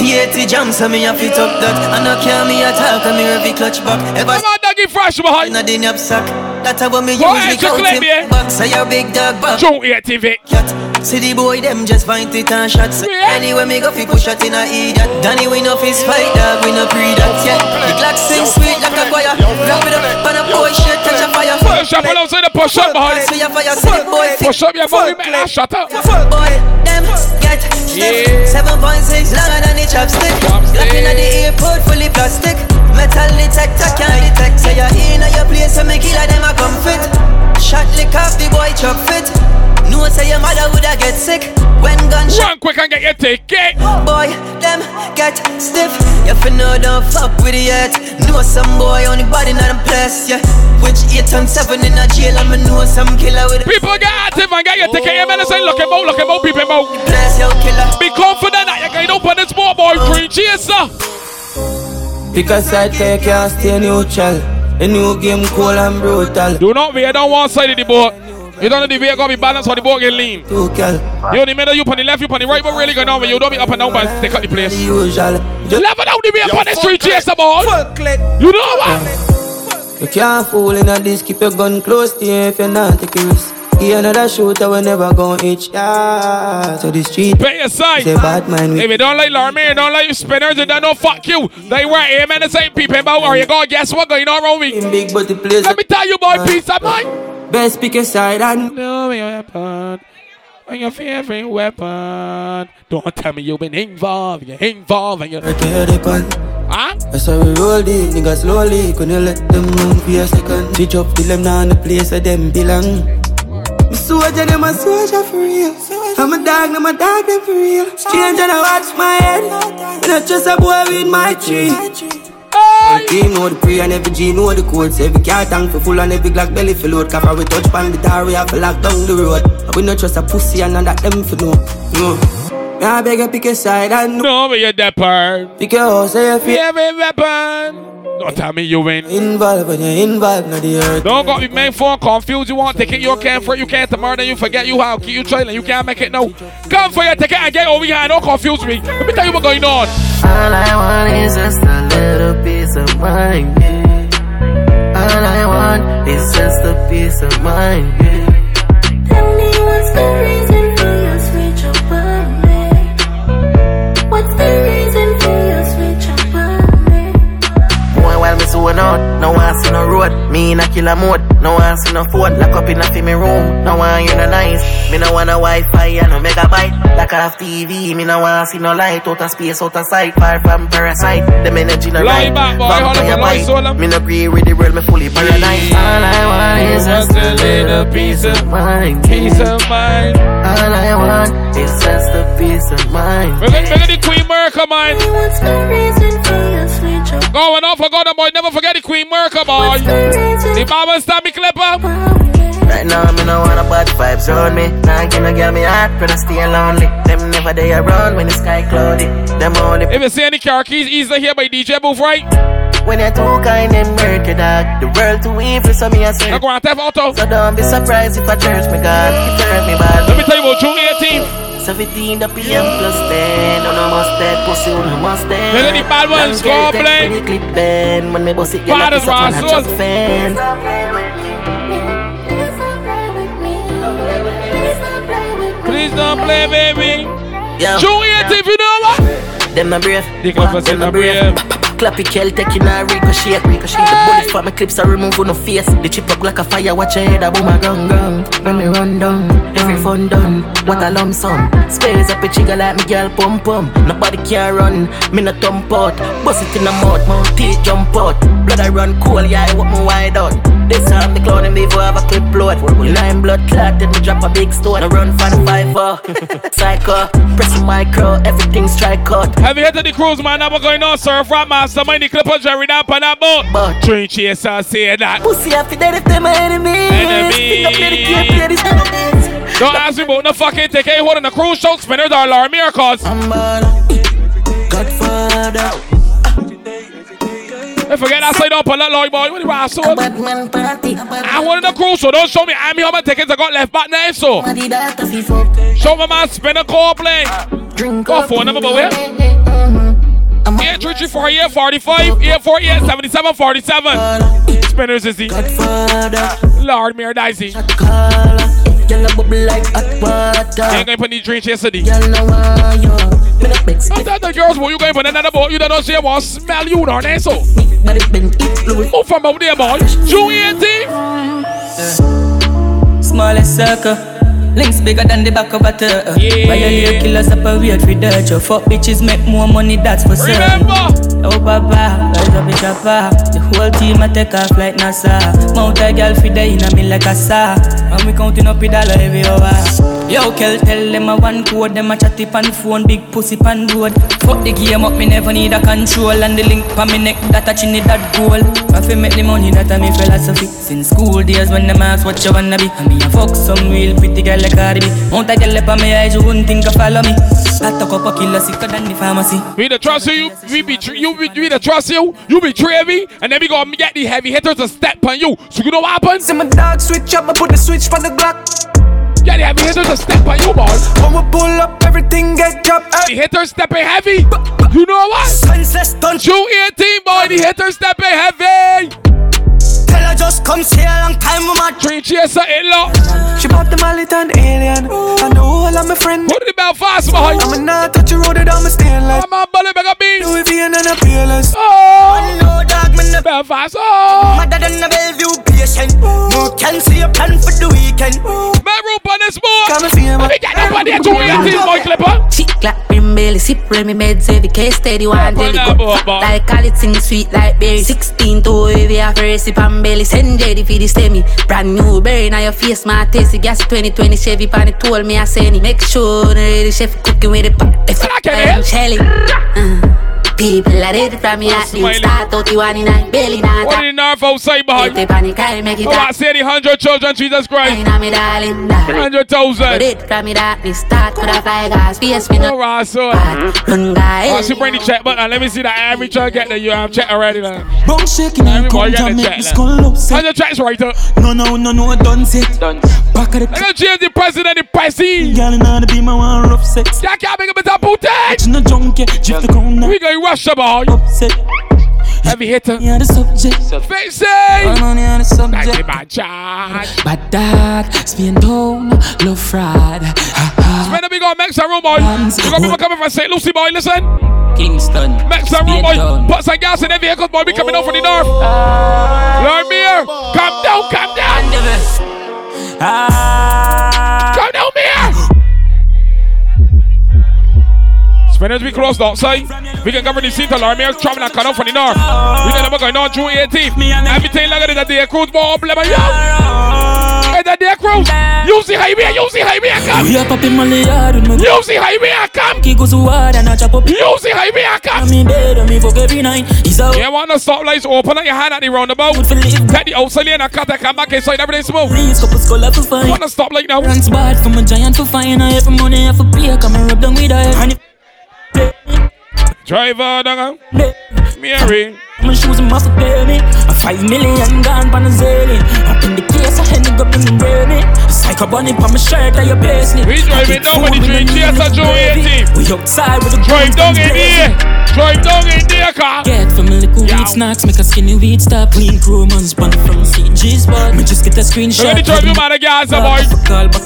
Speaker 3: P80 jumps on me, I fit up that. And I can't me attack, and me heavy clutch back. Ever
Speaker 2: Come on, doggy fresh behind.
Speaker 3: in a the knapsack. That's how me
Speaker 2: Go
Speaker 3: usually
Speaker 2: ahead, you
Speaker 3: count
Speaker 2: claim
Speaker 3: him.
Speaker 2: me.
Speaker 3: Back, say your big dog back.
Speaker 2: Joe 80
Speaker 3: Cat. See the boy, them just find it and shots.
Speaker 2: Yeah.
Speaker 3: Anyway, me go fi push shot in a idiot. Danny, we no fist fight, dog, we no pre that, yeah. The Glock sing sweet like a choir. Wrap it up, and a boy shit catch a fire.
Speaker 2: Push up, pull outside the push up behind.
Speaker 3: See your fire, see the boy
Speaker 2: Push up your body, man. That shut up.
Speaker 3: Boy, them get stiff.
Speaker 2: Yeah.
Speaker 3: 7.6 longer than the chopstick.
Speaker 2: Chopstick.
Speaker 3: Glock in the airport, fully plastic. Metal detector can't detect. Say you're in your place, so me killer them a come fit. Shot lick off the boy chuck fit. No say your mother woulda get sick when gunshot.
Speaker 2: Run quick and get your ticket.
Speaker 3: Boy, them get stiff. You fi know don't fuck with it yet. Know some boy on the body not in place, yeah. Which eight and seven in a jail, I'ma know some killer with a
Speaker 2: People get active and get your ticket. You better say, look him out, look him out, people out.
Speaker 3: place, yo killer.
Speaker 2: Be confident that you're going to open this sport, boy. Green chaser.
Speaker 6: Pick a side, cause you can't stay neutral. The new game cool and brutal.
Speaker 2: Do not veer down one side of the boat. You don't know the veer got to be balanced or the boat get lean. You in the middle, you on the left, you on the right, but really going on when you don't be up and down, but stick up the place.
Speaker 6: The. Just
Speaker 2: Level down the veer on the street chaser, boy. You know what?
Speaker 6: you can't fool in a this. Keep your gun close to you if you're not taking risk. Give another shooter, we never gon' itch. Yeah. So the street.
Speaker 2: Pay your side.
Speaker 6: Say bad man.
Speaker 2: If you don't like Larmy, you don't like spinners, you don't know fuck you. They were aiming the same people about or you go guess what going on around me.
Speaker 6: Big but the place.
Speaker 2: Let me tell you boy, uh, peace of mind.
Speaker 6: Best pick a side and
Speaker 2: No weapon. On your favorite weapon. Don't tell me you've been involved. You're involved and you're
Speaker 6: Right here they pan.
Speaker 2: Huh?
Speaker 6: That's how we roll deep, niggas slowly. Couldn't let them move for a second. Switch up till them now in the place where them belong. Me soldier, them a soldier for real. I'm a dog, them a dog, them for real. Strange and I watch my head. And I just a boy with my tree.
Speaker 2: Hey!
Speaker 6: Team know the pre and every G know the codes. Every car tank for full and every Glock belly for load. Cause we touch pan the tar, we have to lock down the road. And we not trust a pussy and none that them for know. No. Me I beg you pick a side and no.
Speaker 2: No, but you're that part.
Speaker 6: Pick your house, say if you
Speaker 2: Favorite weapon. Don't tell me you win.
Speaker 6: involved when you're involved, not the earth.
Speaker 2: Don't got me main phone confused. You want ticket, you can't for it, you can't tomorrow, then you forget you how keep you trailing, you can't make it no. Come for your ticket and get over here, don't confuse me. Let me tell you what's going on.
Speaker 17: All I want is just a little of mind. yeah. All I want is just a piece of mind. yeah.
Speaker 4: Tell me what's the reason for your switch up on me? What's the reason for your switch up on me?
Speaker 17: Boy, while me zone out, no one no road. Me
Speaker 3: Me in a killer mode. No one see no phone. Lock up in a me room. No one you no nice. Me no want a Wi-Fi and no megabyte. Like I have TV. Me no want see no light. Out of space, out of sight. Far from parasite. Them energy no
Speaker 2: Lie
Speaker 3: right.
Speaker 2: back, boy. Hold
Speaker 3: Vampire
Speaker 2: up,
Speaker 3: bite.
Speaker 2: lie, um.
Speaker 3: Me no agree with the world. Me fully paralyzed.
Speaker 18: All I want is just a little piece of mind.
Speaker 2: Peace of mind.
Speaker 18: All I want is just a piece of mind.
Speaker 2: We're gonna, we're gonna the Queen Merca, man.
Speaker 19: Switch up?
Speaker 2: Going off, forgot them, boy. Never forget the Queen Merca, boy. The Baba Stabby Clipper.
Speaker 3: Right now, me no want a bad vibes around me. Nah, give no get me heart, but I stay lonely. Them never they around when the sky cloudy. Them only
Speaker 2: If you see any car keys, easily here by DJ Booth, right?
Speaker 3: when you're too kind and murky dog. The world too evil, so me I say.
Speaker 2: Now go on, Theft Auto.
Speaker 3: So don't be surprised if I church me God. It hurt me bad.
Speaker 2: Let me tell you about June 18th.
Speaker 3: 17 the PM plus 10. No, no must dead, pussy, no must dead.
Speaker 2: Look at the bad ones, go play.
Speaker 3: When you clip bend, when me boss it, get
Speaker 2: Fathers,
Speaker 3: like it's up on a
Speaker 2: Rassos.
Speaker 3: drop fan.
Speaker 2: Please don't play, baby.
Speaker 3: Yeah.
Speaker 2: June 18th, you know what?
Speaker 3: Them no brave.
Speaker 2: They come for
Speaker 3: Them
Speaker 2: the
Speaker 3: no brave. Clappy Kel taking a ricochet, ricochet. The bullet for my clips are remove no face. The chip up like a fire, watch your head, a boom a gun gun. When me run down, every fun done. What a lump sum. Space up a chigga like me girl pum pum. Nobody can run, me no thump out. Bust it in the mouth, mouth teeth jump out. Blood I run cool, yeah, I walk me wide out. This time the clown them before have a clip load. Lime blood clotted, me drop a big stone. I run for the five four. Psycho, press the micro, everything strike out.
Speaker 2: Have you heard of the cruise, man? Now we're going on, sir. Front master, mind the clipper, Jerry, down on that boat.
Speaker 3: But
Speaker 2: Train chaser, say that.
Speaker 3: Pussy I fi dead if them my enemies.
Speaker 2: Enemy.
Speaker 3: Think I play the game, play this enemies.
Speaker 2: Don't ask me about no fucking take a hold on the cruise show spinners or alarm miracles.
Speaker 3: I'm Godfather.
Speaker 2: Don't forget that side up on that log boy. What the rascal?
Speaker 3: Batman party.
Speaker 2: I wanted the crew, so don't show me I'm here, my tickets. I got left back there, so.
Speaker 3: Muddy that fi fuck.
Speaker 2: Show my man spin a call play.
Speaker 3: Drink
Speaker 2: Go phone number, but where?
Speaker 3: I'm
Speaker 2: 833 45, 848 77 47. Spinners is
Speaker 3: Godfather.
Speaker 2: Lord Mayor Dicey.
Speaker 3: Caller. Y'all a bubble like hot water.
Speaker 2: You ain't to put the drink yesterday.
Speaker 3: Y'all know you. Me
Speaker 2: I thought the girls, boy, you going put another boat. You don't she want smell you down there, so.
Speaker 3: But it been it fluid.
Speaker 2: Move from out there, boy. June 18th.
Speaker 16: Smallest circle. Links bigger than the back of a turtle.
Speaker 2: Yeah.
Speaker 16: Violate killers separate with dirt. Your fuck bitches make more money, that's for certain.
Speaker 2: Remember.
Speaker 16: Oh, papa, rise up a chopper. The whole team a take off like NASA. Mount a girl fi day in me like a saw. And we counting up a dollar every hour. Yo, Kel, tell them a one code. Them a chatty pan phone, big pussy pan road. Fuck the game up, me never need a control. And the link pa me neck, that a chinny that goal. I fi make the money, that a me philosophy. Since school days when them ask what you wanna be. And me a fuck some real pretty girl like Cardi B. Mount a girl up on me eyes, you wouldn't think of follow me. That talk up a killer sicker than the pharmacy.
Speaker 2: We the trust you, we be you, we, we the trust you, you betray me, and then we gonna get the heavy hitters to step on you. So you know what happens?
Speaker 5: See my dog switch up, I put the switch from the Glock.
Speaker 2: Get the heavy hitters to step on you, boy.
Speaker 5: When we pull up, everything get dropped.
Speaker 2: The hitters stepping heavy. You know what?
Speaker 5: Senseless done.
Speaker 2: June 18, boy, the hitters stepping heavy.
Speaker 5: Tell her just come see a long time with my
Speaker 2: Train chaser in law.
Speaker 5: She bought the mallet and alien. I know all of my friends.
Speaker 2: Put it about fast, boy.
Speaker 5: I'm not touch the road, I'm a stainless.
Speaker 2: I'm a bullet, bag of beans.
Speaker 5: Louis V and a peerless.
Speaker 2: Oh,
Speaker 3: No dog, me no
Speaker 2: Belfast. Oh,
Speaker 3: Mother than a Bellevue patient. No can see a plan for the weekend.
Speaker 2: man, rope on this boy.
Speaker 5: Come and feel
Speaker 2: Let me get that body to your team, boy, clipper.
Speaker 20: Chick clap, brim belly, sip me meds every case steady one
Speaker 2: Up on
Speaker 20: jelly
Speaker 2: that
Speaker 20: go
Speaker 2: boy, boy.
Speaker 20: like call it sing sweet like berry. Sixteen to heavy a first sip and belly. Send Jerry for the stemmy. Brand new berry now your face my tasty gas 2020 Chevy pan it told me I send it. Make sure the chef cooking with it. If
Speaker 2: I can
Speaker 20: I'm shelly. Uh, people are ready from me at
Speaker 2: Smiley.
Speaker 20: the start out the one in a belly now.
Speaker 2: What in the nerve outside, boy?
Speaker 20: If they panic, I make it
Speaker 2: Oh, I
Speaker 20: up.
Speaker 2: say the hundred children, Jesus Christ.
Speaker 20: Inna me darling, darling.
Speaker 2: Hundred
Speaker 20: But
Speaker 2: thousand.
Speaker 20: from me that me start could have fly gas. Face me
Speaker 2: Oh,
Speaker 20: no
Speaker 2: so.
Speaker 20: bad. Run guy.
Speaker 2: Oh, she bring the check button. Uh, let me see that every try get the you have check already now.
Speaker 11: Bone shaking and come
Speaker 2: get
Speaker 11: to
Speaker 2: the
Speaker 11: make
Speaker 2: check
Speaker 11: the
Speaker 2: now.
Speaker 11: upset.
Speaker 2: Hundred checks right up.
Speaker 11: No, no, no, no, done set. Back of the
Speaker 2: I got change the president, the pricey.
Speaker 11: girl in the beam, I want rough sex.
Speaker 2: Y'all can't make a bit of booty.
Speaker 11: It's no junkie, drift the crown now.
Speaker 2: We going Russia, boy.
Speaker 11: Upset,
Speaker 2: Heavy hitter.
Speaker 11: yeah, the subject.
Speaker 2: Face
Speaker 11: I'm on the subject.
Speaker 2: my charge.
Speaker 11: Bad dog, Spain town, love ha.
Speaker 2: When we go Mexico room, boy. You got people coming from St. Lucie, boy. Listen.
Speaker 16: Kingston.
Speaker 2: Make some room, boy. Put some gas in the vehicles, boy. We coming out from the north. Lord Mayor, calm down, calm down. Ah. Calm down, Mayor. Spinners we closed outside. We can cover the to Lord Mayor traveling and come out from the north. We know never going on June 18th. Everything like that, the cruise ball, blah, blah, blah. Hey, that day cruise. Use the highway, use the highway, come.
Speaker 11: We are popping Molly hard with my
Speaker 2: Use the highway, I come.
Speaker 11: Goes so hard and I chop up.
Speaker 2: Use the highway, come.
Speaker 11: I'm in bed and me fuck every night. He's out.
Speaker 2: You want the stoplights open and your hand at the roundabout. Get the outside and cut and come back inside, everything smooth.
Speaker 11: Please, couple skull up for fine.
Speaker 2: Want to stop like now?
Speaker 11: Runs bad from a giant for fine. I have money, I have a. Come and rub down with her.
Speaker 2: Driver, down. Mary.
Speaker 11: My shoes and muscle baby. A five million gone pan a zillion. Up in the case, I hand it up in the rainy. Psycho bunny on my shirt and your paisley.
Speaker 2: We driving down with the train, cheers to Joe 18.
Speaker 11: We outside with the
Speaker 2: Drive down in here. Drive down in there, car.
Speaker 11: Get from a little weed snacks, make a skinny weed stop. Clean crew, man, spun from CG's spot. Me just get a screenshot.
Speaker 2: At the drive, you man, the gas, boy.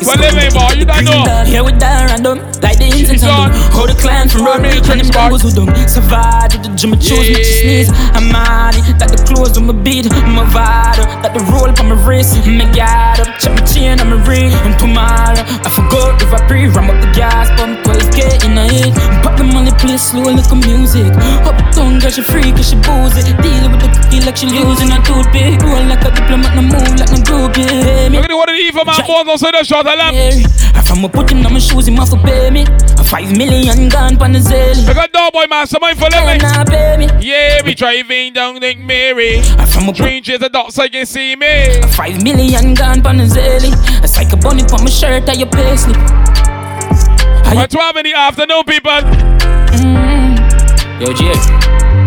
Speaker 2: Well, living, boy, you don't know.
Speaker 11: Here with that random, like the incense on. Hold the clan from road, make them bangles who don't survive. The gym, choose me to sneeze. I'm money, that the clothes on my beat, my vital. That the roll on my wrist, my guard up. Check my chain on my ring, and tomorrow. I forgot if I breathe, ram up the gas, pump 12k in a hit. Pop the money, play slow, like a music. Up tongue, girl, she free, cause she boozy. Dealing with the cookie like she losing a toothpick. Roll like a diplomat, no move like no groupie.
Speaker 2: Look at what it is for my boy, don't say the shot.
Speaker 11: I from a putting on my shoes, off for pay me. A five million gone pan the zelly.
Speaker 2: Look at dog boy, man, somebody for
Speaker 11: Nah,
Speaker 2: living.
Speaker 11: pay me.
Speaker 2: Yeah, we driving down Lake Mary.
Speaker 11: I'm from a
Speaker 2: chase the dots, I can see me.
Speaker 11: Five million gone pan the zelly. A psycho bunny on my shirt and your paisley.
Speaker 2: At 12 in the afternoon, people. Mm.
Speaker 11: Yo, Jay.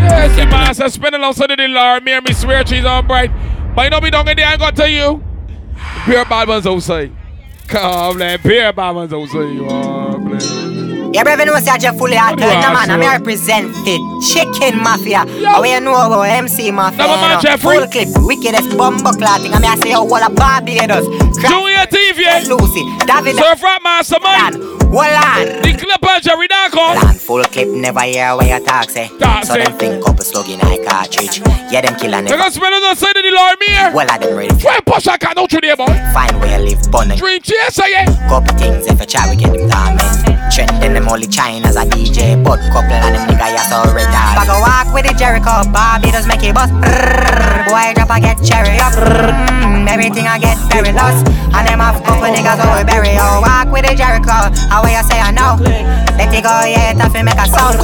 Speaker 2: Yes, the master spinning outside of the Lord. Me and me swear she's on bright. But you know me down in there, I got to you. Beer bad ones outside. Come, man. Beer bad ones outside. Oh, you are, man.
Speaker 1: Yeah, brother, know say I just fully hot.
Speaker 2: You uh,
Speaker 1: No,
Speaker 2: want,
Speaker 1: man, I'm
Speaker 2: sir?
Speaker 1: Chicken Mafia. How oh, we know about oh, oh, MC Mafia?
Speaker 2: Number man,
Speaker 1: you know?
Speaker 2: Jeffrey.
Speaker 1: Fullklipp, wickedest bumbo clotting. I mean, I say, oh, what a Barbados.
Speaker 2: Junior TV.
Speaker 1: Lucy, David.
Speaker 2: Surf rap master, man.
Speaker 1: Hold on.
Speaker 2: The clipper, Jerry Darko.
Speaker 1: Land full clip, never hear where you talk, say.
Speaker 2: Talk,
Speaker 1: so
Speaker 2: say.
Speaker 1: them think couple slug in a cartridge. Yeah, them killer
Speaker 2: You
Speaker 1: never.
Speaker 2: spin on the side the Lord Mayor.
Speaker 1: Well, I them ready.
Speaker 2: Where push I can't out through there, boy.
Speaker 1: Find where you live, bun.
Speaker 2: Dream chase, yeah.
Speaker 1: Couple things, if a chat, we get them torment. Trending them only China's a DJ, but couple and them nigga, yeah, so retarded. I go walk with the Jericho, Bobby does make it bust. Brrr, boy, drop, I get cherry up. Mm, everything I get very lost. And them have couple niggas who we bury. Oh, walk with the Jericho, how way you say I know. Let it go, yeah, tough and make a sound.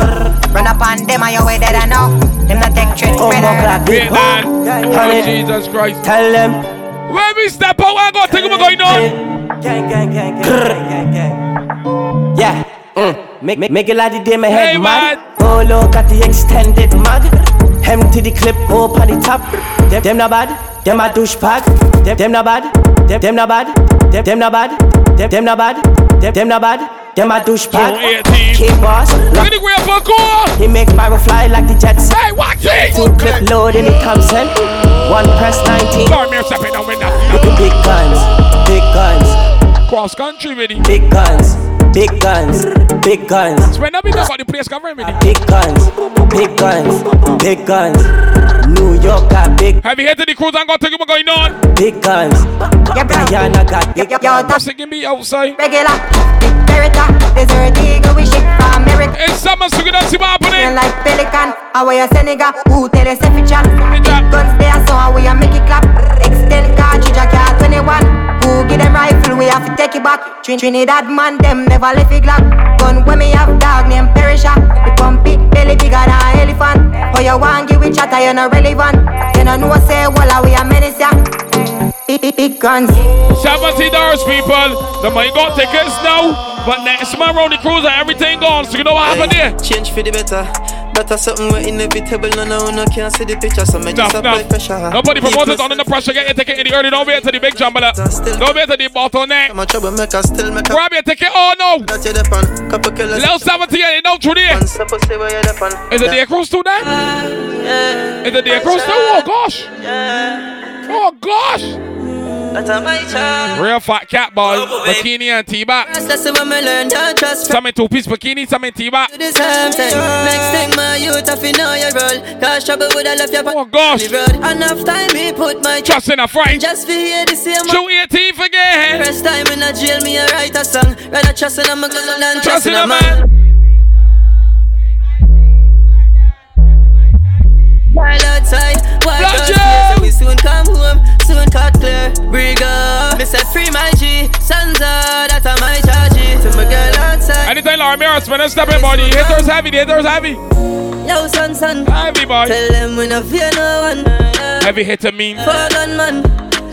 Speaker 1: Run up on them, I your way that I know. Them not take trick, brother.
Speaker 2: Wait, man. Oh, Jesus Christ.
Speaker 3: Tell them.
Speaker 2: When we step out, I got to think what's going on.
Speaker 3: Gang, gang, gang, gang, gang, gang, gang. Yeah. Mm. Make, make, make it like the day my head
Speaker 2: Hey,
Speaker 3: mad. Oh, look at the extended mag. Empty the clip, up on the top. Them, them not bad. Them a douchebag. Them, them not bad. Them, them not bad. Them, them not bad. Them, them not bad. Them, them not bad. Them a douchebag. Keep boss.
Speaker 2: Look at the way for cool.
Speaker 3: He make barrel fly like the jets.
Speaker 2: Hey, watch it.
Speaker 3: Full clip load in it comes in. One press 19.
Speaker 2: Lord Mayor stepping down with that.
Speaker 3: Big guns, big guns,
Speaker 2: Cross country, it.
Speaker 3: big guns, big guns, big guns,
Speaker 2: When I be about the place covering me.
Speaker 3: big guns, big guns, big guns. New York got big,
Speaker 2: Have you heard to the cruise and got to think what's going on?
Speaker 3: big guns. Guyana got big.
Speaker 2: I'm singing me outside.
Speaker 1: Regular, Beretta, desert eagle, we ship from America.
Speaker 2: Hey, someone's looking at what's happening.
Speaker 1: like pelican, how you Senegal, who tell us if it chat. Big guns there, so how we a make it clap. Extend cartridge, I got 21. Who give them rifle, we have to take it back. Trin Trinidad man, them never left it glock. Gun when me have dog named Perisha. The pump it, belly bigger than an elephant. How you want give we chatter, you're not relevant. You know know say, well, we a menace, yeah. Big, big, big guns.
Speaker 2: Seventy dollars, people. The money got tickets now, but next month around the cruise everything gone. So you know what happened there?
Speaker 21: Change for the better. Better something we're inevitable. No, no, no, can't see the picture. So me just apply pressure.
Speaker 2: Nobody promoters under the pressure. Get your ticket in the early. Don't wait till the big jumble up. Don't wait till the bottleneck.
Speaker 21: I'm a troublemaker, still make a
Speaker 2: Grab your ticket. Oh no.
Speaker 21: That you depend. Couple killers.
Speaker 2: Level 70 and no through there. Is
Speaker 21: Supposed to where you depend.
Speaker 2: it the cruise too then? Is it the cruise too? Oh gosh. Oh gosh.
Speaker 21: That's my child.
Speaker 2: Real fat cat boy. Bikini and T-back.
Speaker 21: That's when me learn to trust
Speaker 2: Some in two piece bikini, some in
Speaker 21: same thing. Next thing my youth
Speaker 3: better fi know your role. Cause trouble would have left you
Speaker 2: oh, gosh.
Speaker 3: Enough time me put my
Speaker 2: trust in a friend.
Speaker 3: Just for hear the same.
Speaker 2: Show 18 again.
Speaker 3: First time in a jail, me a write a song. Rather trust in a man than
Speaker 2: trust in a man.
Speaker 3: While outside, so we soon come home, soon cut clear. Brig up, me set free my G, Sansa, that's a my charge. To my girl outside.
Speaker 2: Anytime Laura Mirrors, man, step in, body. Hitters heavy, hitters heavy.
Speaker 3: Yo, son, son.
Speaker 2: Heavy, boy.
Speaker 3: Tell them we no fear no one.
Speaker 2: Heavy hitter mean.
Speaker 3: Fall on, man.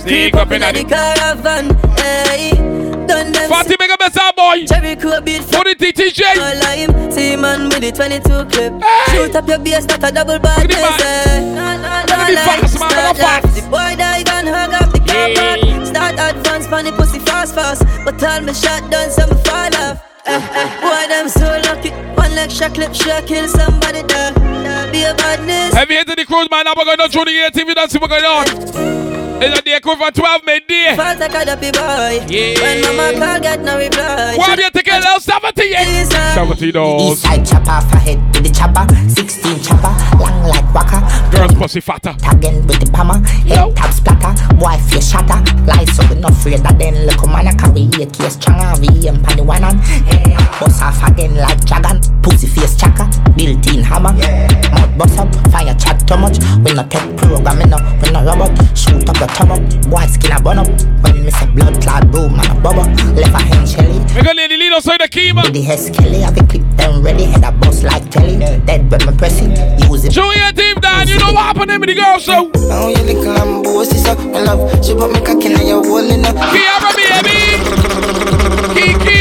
Speaker 2: Sneak up in the
Speaker 3: caravan. Hey. Done them.
Speaker 2: Fatty, make a up, boy.
Speaker 3: Cherry cool beat.
Speaker 2: The TTJ.
Speaker 3: No lime. See, man, with the 22 clip. Hey. Shoot up your bass, not a double bad. Look at no, no,
Speaker 2: be fast, man. Start
Speaker 3: fast. The boy die, gun hug up the car yeah. Start advance, funny pussy fast, fast. But all me shot done, some fall off. Eh, eh, boy, them so lucky. One leg shot clip, shot kill somebody there. Be a badness.
Speaker 2: Have you entered the cruise, man? We're going on through the 18. We don't see what's going on. It's a day crew for 12 midday.
Speaker 3: False a call boy.
Speaker 2: Yeah.
Speaker 3: When mama call, get no reply.
Speaker 2: Why have you taken a little 70 70 dollars.
Speaker 22: East side chopper, for head with the chopper. 16 chopper, long like waka.
Speaker 2: Girls pussy fatter.
Speaker 22: Tagging with the palmer. Head tap splatter. Boy face shatter. Lies so we not afraid that then look a man a carry a case stronger. VM pan the one on. Bust off again like dragon. Pussy face chaka. Built in hammer. Mouth bust up. Fire chat too much. We not take programming up. We not robot. Shoot up the top up. Boy skin a bun up. When me say blood clot boom and a bubble. Left a hand shelly.
Speaker 2: We got lady lead outside the key man.
Speaker 22: With the head skelly. Have a clip them ready. Head a bust like telly. Dead when me press it. Use it.
Speaker 2: Show your team down. You know what happened to the girl so.
Speaker 22: Now you little lambo. Sister, my love. She put me cock in your walling up.
Speaker 2: Kiara baby. Kiki.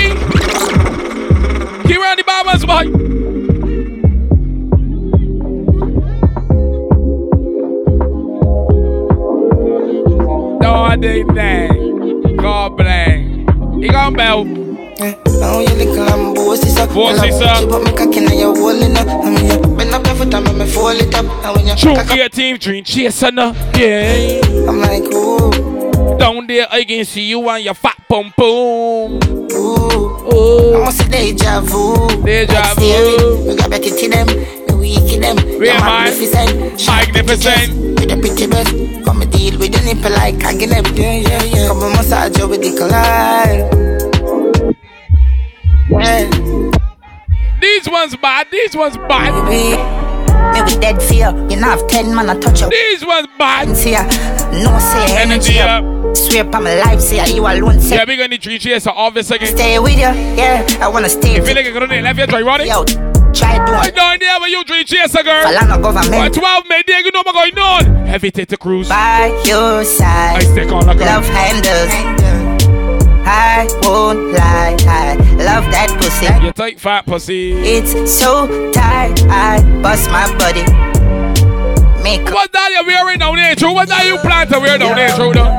Speaker 22: Every eh, time I fall it up. And when you
Speaker 2: True, your team dream chasing. Yeah.
Speaker 22: I'm like, ooh.
Speaker 2: Down there, I can see you and your fat pum pum.
Speaker 22: Ooh, ooh. I'm a deja vu.
Speaker 2: Deja vu.
Speaker 22: We got back into them. We kill them.
Speaker 2: We are magnificent. Magnificent.
Speaker 22: With pretty breast. Come and deal with the nipple like hanging them. Yeah, yeah, yeah. Come and massage with the collide. Yeah.
Speaker 2: These ones bad. These ones bad.
Speaker 22: Me we dead fear. You know have ten man I touch you.
Speaker 2: These ones bad.
Speaker 22: No say
Speaker 2: energy up.
Speaker 22: Swear up on my life, say you alone. Say.
Speaker 2: Yeah, we gonna treat you as an office again.
Speaker 22: Stay with you, yeah. I wanna stay.
Speaker 2: You feel like you're gonna left you try running?
Speaker 22: Yo, try doing.
Speaker 2: I no idea when you you as a girl.
Speaker 22: Falana government.
Speaker 2: By 12 May, you know what's going on. Heavy to cruise.
Speaker 22: By your side.
Speaker 2: I stick on like
Speaker 22: Love handles. I won't lie, I love that pussy.
Speaker 2: You tight fat pussy.
Speaker 22: It's so tight, I bust my body. Make
Speaker 2: what that you wearing down there, true? What that you plan to wear down there, true? Though?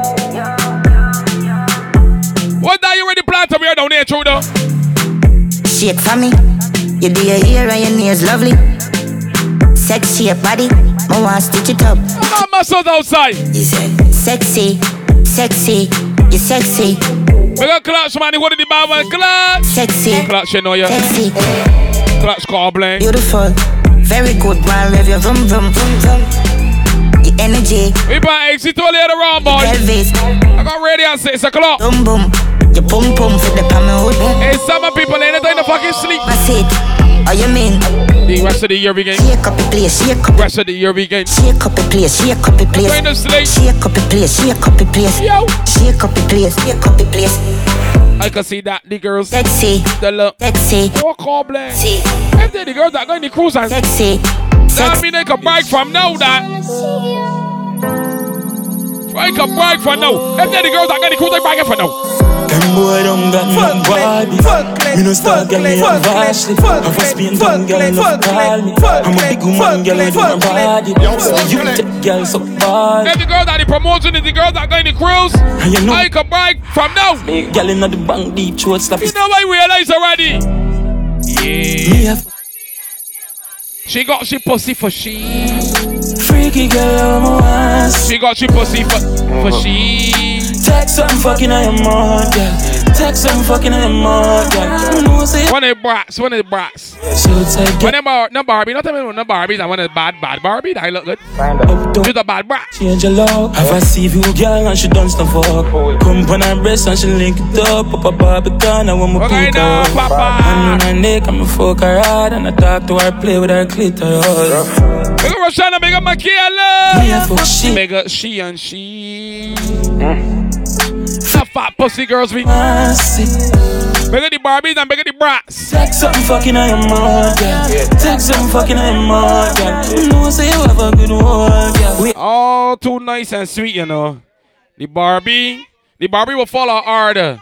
Speaker 2: What that you ready plan to wear down there, true? Though?
Speaker 22: Shake for me. You do your hair and your nails lovely. Sexy your body, I want stitch it up.
Speaker 2: My muscles outside.
Speaker 22: You say sexy, sexy, you sexy.
Speaker 2: We got clutch money. What did the bad one? Clutch.
Speaker 22: Sexy.
Speaker 2: Clutch, you know ya.
Speaker 22: Sexy.
Speaker 2: Clutch car.
Speaker 22: Beautiful. Very good. One rev your vroom vroom vroom vroom. The energy.
Speaker 2: We buy exit all later on, boy.
Speaker 22: Elvis.
Speaker 2: I got ready at six o'clock.
Speaker 22: Boom boom. You boom, boom, for the palm hood.
Speaker 2: Hey, rest of the year we game.
Speaker 22: Shake up the place, shake up.
Speaker 2: Rest of the year we game.
Speaker 22: Shake up the place, shake up the place.
Speaker 2: Going to sleep.
Speaker 22: Shake up the place, shake up the place.
Speaker 2: Yo.
Speaker 22: Shake up the place, shake up the place.
Speaker 2: I can see that the girls.
Speaker 22: Sexy.
Speaker 2: The look.
Speaker 22: Sexy.
Speaker 2: Walk all blank.
Speaker 22: Sexy.
Speaker 2: If they the girls that go in the cruise and
Speaker 22: Sexy.
Speaker 2: That mean they can brag from now that. I can brag for now. If they the girls that go in the cruise, they brag for now.
Speaker 11: Them boy don't got no body. Me no star girl, me have Ashley. I was being done, girl, enough call me. I'm a big woman, girl, I do my body. You take girl so bad.
Speaker 2: If the girl that the promotion is the girl that go in the cruise,
Speaker 11: you know,
Speaker 2: I can brag from now.
Speaker 11: Girl in the bank deep throat slap.
Speaker 2: You know I realize already. Yeah.
Speaker 11: Me have
Speaker 2: she got she pussy for she.
Speaker 11: Freaky girl, I'm a ass.
Speaker 2: She got she pussy for for uh-huh. she.
Speaker 11: Text some fucking I am on, girl. Text some fucking I am on.
Speaker 2: One of the brats, one of the brats.
Speaker 11: So take
Speaker 2: When them bar, no Barbie, not tell me no Barbie. I want a bad, bad Barbie. That look good. You're the bad brat.
Speaker 11: Change your love. Have a see you girl and she done stuff fuck. Come on her breast and she link it up. Up a Barbican, I want my
Speaker 2: Okay,
Speaker 11: pick
Speaker 2: now,
Speaker 11: up.
Speaker 2: Papa.
Speaker 11: Hand on her neck, I'm a fuck her hard and I talk to her, play with her clitoris.
Speaker 2: Big up Roshana, big up Michaela.
Speaker 11: Me a fuck she.
Speaker 2: Big up she and she. Hmm. Some fat pussy girls be. Big up the Barbies and big up the brats.
Speaker 11: Take something fucking on your mouth, yeah. Take something fucking on your mouth, yeah. Know, say you have a good one, yeah. We
Speaker 2: All too nice and sweet, you know. The Barbie, the Barbie will follow order.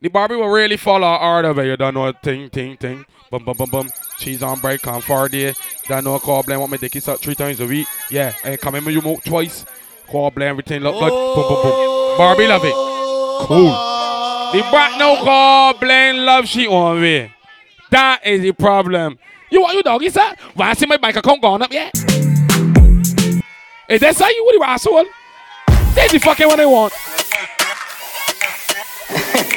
Speaker 2: The Barbie will really follow order, but you don't know ting ting ting. Bum bum bum bum. Cheese on break on four day. Don't know call blame want me dick is up three times a week. Yeah, and come in with you mouth twice. Call blame everything look good. Boom boom boom. Barbie love it. Cool. The brat no call blame love she on me. That is the problem. You want you doggy sir? Why I see my bank account gone up yet? Is that how you with the asshole? That's the fucking one they want.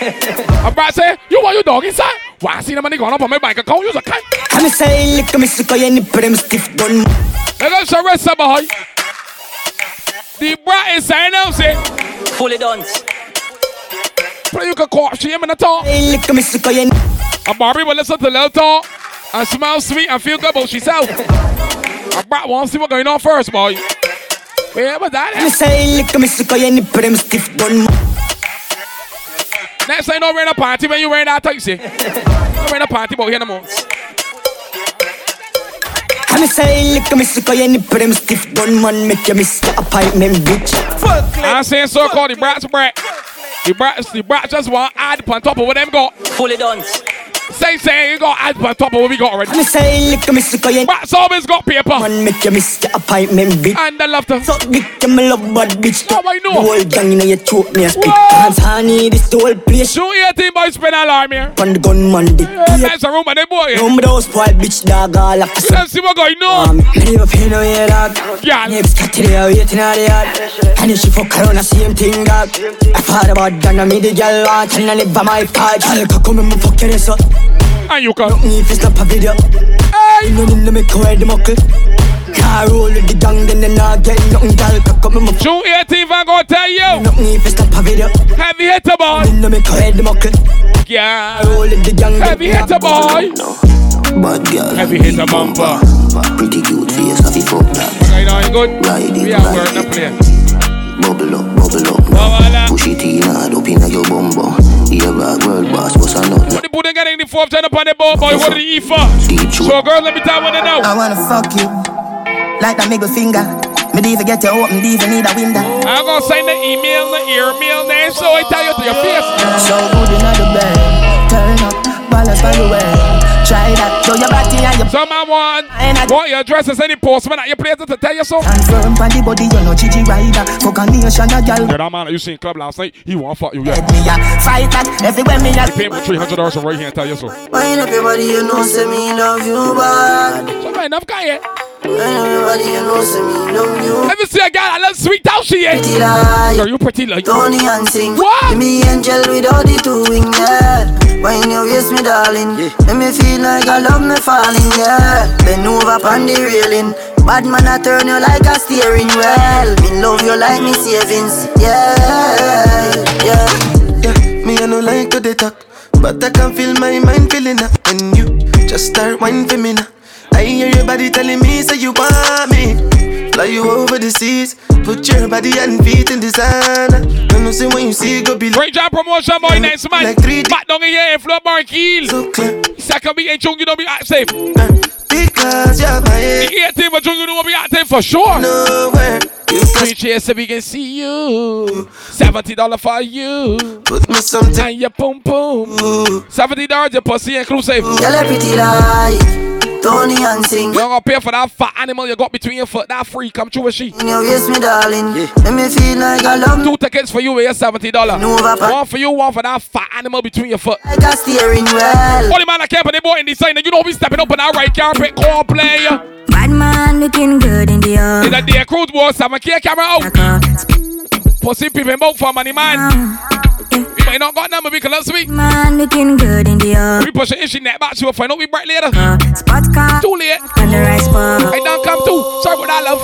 Speaker 2: I'm about to say, you want your dog inside? Why I see the money going up on my bank account? You's a cunt.
Speaker 22: I'm say lick me sick of any put him stiff done.
Speaker 2: Let us arrest somebody. The brat is saying now, say.
Speaker 22: Fully done.
Speaker 2: Play you can call she him in the talk.
Speaker 22: Hey, lick me sick of any.
Speaker 2: A Barbie will listen to little talk and smell sweet and feel good about herself. A brat wants to see what's going on first, boy. Yeah, but that
Speaker 22: I'm say lick me sick of any put him stiff done.
Speaker 2: Next time, don't wear a party when you wear that type, see. Don't wear a party, but here no more.
Speaker 22: I'm say lick me sick of any put him stiff done man make you miss the appointment bitch.
Speaker 2: I'm saying so called the brats brat. The brats, the brats just want to add on top of what them got.
Speaker 22: Fully done.
Speaker 2: Say, say, you got add on top of what we got already.
Speaker 22: I'm say lick me sick any.
Speaker 2: Brats always got paper.
Speaker 22: Man make you miss the appointment bitch.
Speaker 2: And I love to.
Speaker 22: So big them love bad bitch.
Speaker 2: How I know?
Speaker 22: The whole gang inna your throat me a spit. Hands honey this the whole place.
Speaker 2: Shoot your team boys spin alarm here.
Speaker 22: On the gunman dick.
Speaker 2: Yeah, that's a room of them boy.
Speaker 22: Room with those spoiled bitch dog all the
Speaker 2: Let's see what going on.
Speaker 22: Um, me never pay no head dog.
Speaker 2: Yeah.
Speaker 22: Neighbors got to the waiting on the yard. And if she fuck around the same thing dog. I thought about done me the girl want and I never my card. Girl can come and fuck your ass up.
Speaker 2: And you can.
Speaker 22: Nothing if it's not a video.
Speaker 2: Hey.
Speaker 22: No need to make her the muckle. Car roll with the gang, then they not get nothing. Girl can come and me fuck.
Speaker 2: Shoot your team I'm gonna tell you.
Speaker 22: Nothing if it's not a video.
Speaker 2: Heavy hitter boy.
Speaker 22: No need to make her the muckle.
Speaker 2: Yeah.
Speaker 22: Roll with the gang.
Speaker 2: Heavy hitter boy. No.
Speaker 23: Bad girl,
Speaker 2: Heavy hitter bumper.
Speaker 23: pretty cute face, have you fuck that?
Speaker 2: Okay, now you good?
Speaker 23: Ride it,
Speaker 2: We are
Speaker 23: ride
Speaker 2: working the play.
Speaker 23: Bubble up, bubble up.
Speaker 2: Bubble up.
Speaker 23: Push it in hard up inna your bum bum. Yeah, rock world boss, what's a nut?
Speaker 2: What the pudding getting the fourth turn up on the board, boy? What did he eat for? So, girls, let me tell you what they know.
Speaker 22: I wanna fuck you like that middle finger. Me even get you open, even need a window.
Speaker 2: I'm gonna send the email, the email name, so I tell you to your face.
Speaker 22: So good in the bed, turn up, balance by the way. Try that, show your body and your
Speaker 2: Some man want, want your address and send the postman at your place to tell you so.
Speaker 22: confirm by the body, you know Gigi rider. Fuck a nation, a gal.
Speaker 2: Yeah, that man that you seen club last night, he want fuck you, yeah.
Speaker 22: Me a fight that everywhere me a.
Speaker 2: He paid me three hundred dollars right here and tell you so.
Speaker 3: Wine up your body, you know, say me love you bad.
Speaker 2: So man, enough guy, yeah.
Speaker 3: Wine up your body, you know, say me love you.
Speaker 2: Let me see a girl, I love sweet how she is.
Speaker 3: Pretty like
Speaker 2: Girl, you pretty like.
Speaker 3: Tony and sing.
Speaker 2: What?
Speaker 3: Give me angel without the two wing, yeah. Wine your waist, me darling. Let me feel like I love me falling, yeah. Bend over on the railing. Bad man, I turn you like a steering wheel. Me love you like me savings, yeah, yeah.
Speaker 5: Yeah, me I no like to dey talk, but I can feel my mind feeling up when you just start whining for me now. I hear your body telling me say you want me. Fly you over the seas, put your body and feet in designer. You know say when you see go be
Speaker 2: Great job promotion boy, next man.
Speaker 5: Like three
Speaker 2: Back down in here, floor bar kill.
Speaker 5: so clear.
Speaker 2: Second beat ain't chung, you don't be act safe.
Speaker 5: Uh, because you're my head,
Speaker 2: The 18 but chung, you don't be active for sure.
Speaker 5: nowhere. You
Speaker 2: Three cheers so we can see you. Seventy dollar for you.
Speaker 5: put me something.
Speaker 2: And your boom boom. Seventy dollars your pussy inclusive. You
Speaker 3: Girl, you pretty like Tony and sing.
Speaker 2: don't gonna pay for that fat animal you got between your foot. That free come true with she.
Speaker 3: In your me darling. Let me feel like I love
Speaker 2: Two tickets for you with your seventy dollar. One for you, one for that fat animal between your foot.
Speaker 3: like a steering wheel.
Speaker 2: Only man I care for the boy in this sign, and you know we stepping up on that right carpet. Call player.
Speaker 24: Bad man looking good in the
Speaker 2: Is that the cruise boy? Seven K camera out. Pussy people both for money, man. You eh. might not got number because last week.
Speaker 24: Man looking good in the air.
Speaker 2: We push it in, she net back, she will find out we bright later.
Speaker 24: Uh, spot car.
Speaker 2: Too late.
Speaker 24: On the right spot.
Speaker 2: I don't come too. Sorry about that, love.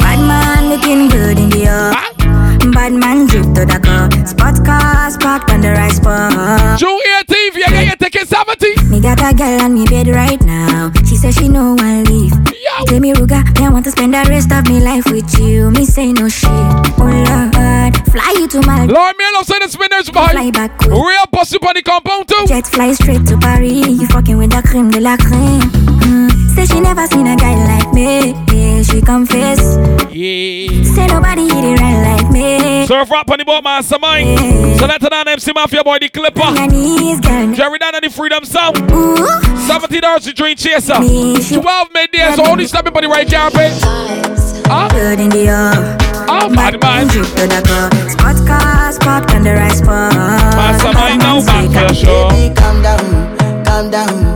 Speaker 24: Bad man looking good in the air. Bad man drip to the car. Spot cars parked on the right spot.
Speaker 2: June 18th, you get your ticket 70.
Speaker 24: Me got a girl on me bed right now. She says she no one leave. Tell me Ruga, me I want to spend the rest of me life with you. Me say no shit. Oh Lord, fly you to my
Speaker 2: Lord, me love say spinners.
Speaker 24: Fly back quick.
Speaker 2: Real pussy on the compound too.
Speaker 24: Jet fly straight to Paris. You fucking with the creme de la creme. Mm. Say she never seen a guy like me. Yeah, she confess.
Speaker 2: Yeah.
Speaker 24: Say nobody hit it right like me.
Speaker 2: Surf rap on the boat, master mine. So that's an MC Mafia boy, the clipper. Jerry down on the Freedom Sound. Seventeen dollars to drink chaser. Twelve midday, so only stop everybody right carpet. Huh?
Speaker 24: Good in the air.
Speaker 2: Oh, bad man.
Speaker 24: Drip to the car. Spot cars parked on the right spot.
Speaker 2: Master mine now back for sure.
Speaker 6: Baby, calm down, calm down.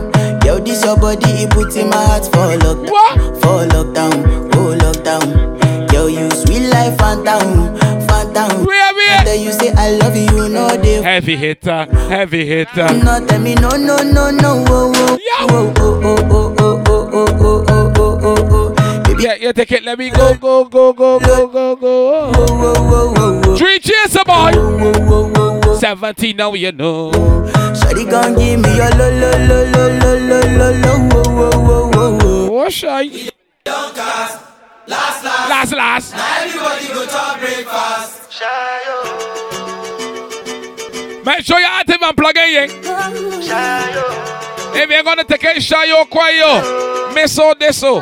Speaker 6: Yo, this your body, it puts in my heart for lockdown.
Speaker 2: What?
Speaker 6: For lockdown, oh lockdown. Yo, you sweet life, phantom, phantom.
Speaker 2: Where?
Speaker 6: After you say I love you, you know they.
Speaker 2: Heavy hitter, heavy hitter.
Speaker 6: No, tell me no, no, no, no, oh, oh, oh, oh, oh, oh, oh, oh, oh, oh, oh, oh, oh. Baby,
Speaker 2: Yeah, you take it, let me go, go, go, go, go, go, go.
Speaker 6: oh, oh, oh, oh, oh.
Speaker 2: Three chaser boy.
Speaker 6: Oh, oh, oh, oh.
Speaker 2: 17 now you know.
Speaker 6: Shawty gon' give me your lo, lo, lo, lo, lo, lo, lo, lo, oh, oh, oh, oh, oh.
Speaker 2: What's shy?
Speaker 25: Last, last.
Speaker 2: Last, last.
Speaker 25: Now everybody go to breakfast. Shayo.
Speaker 2: Make sure you're active and plug in. Shayo. If you're gonna take it, shy yo, quiet Misso, deso.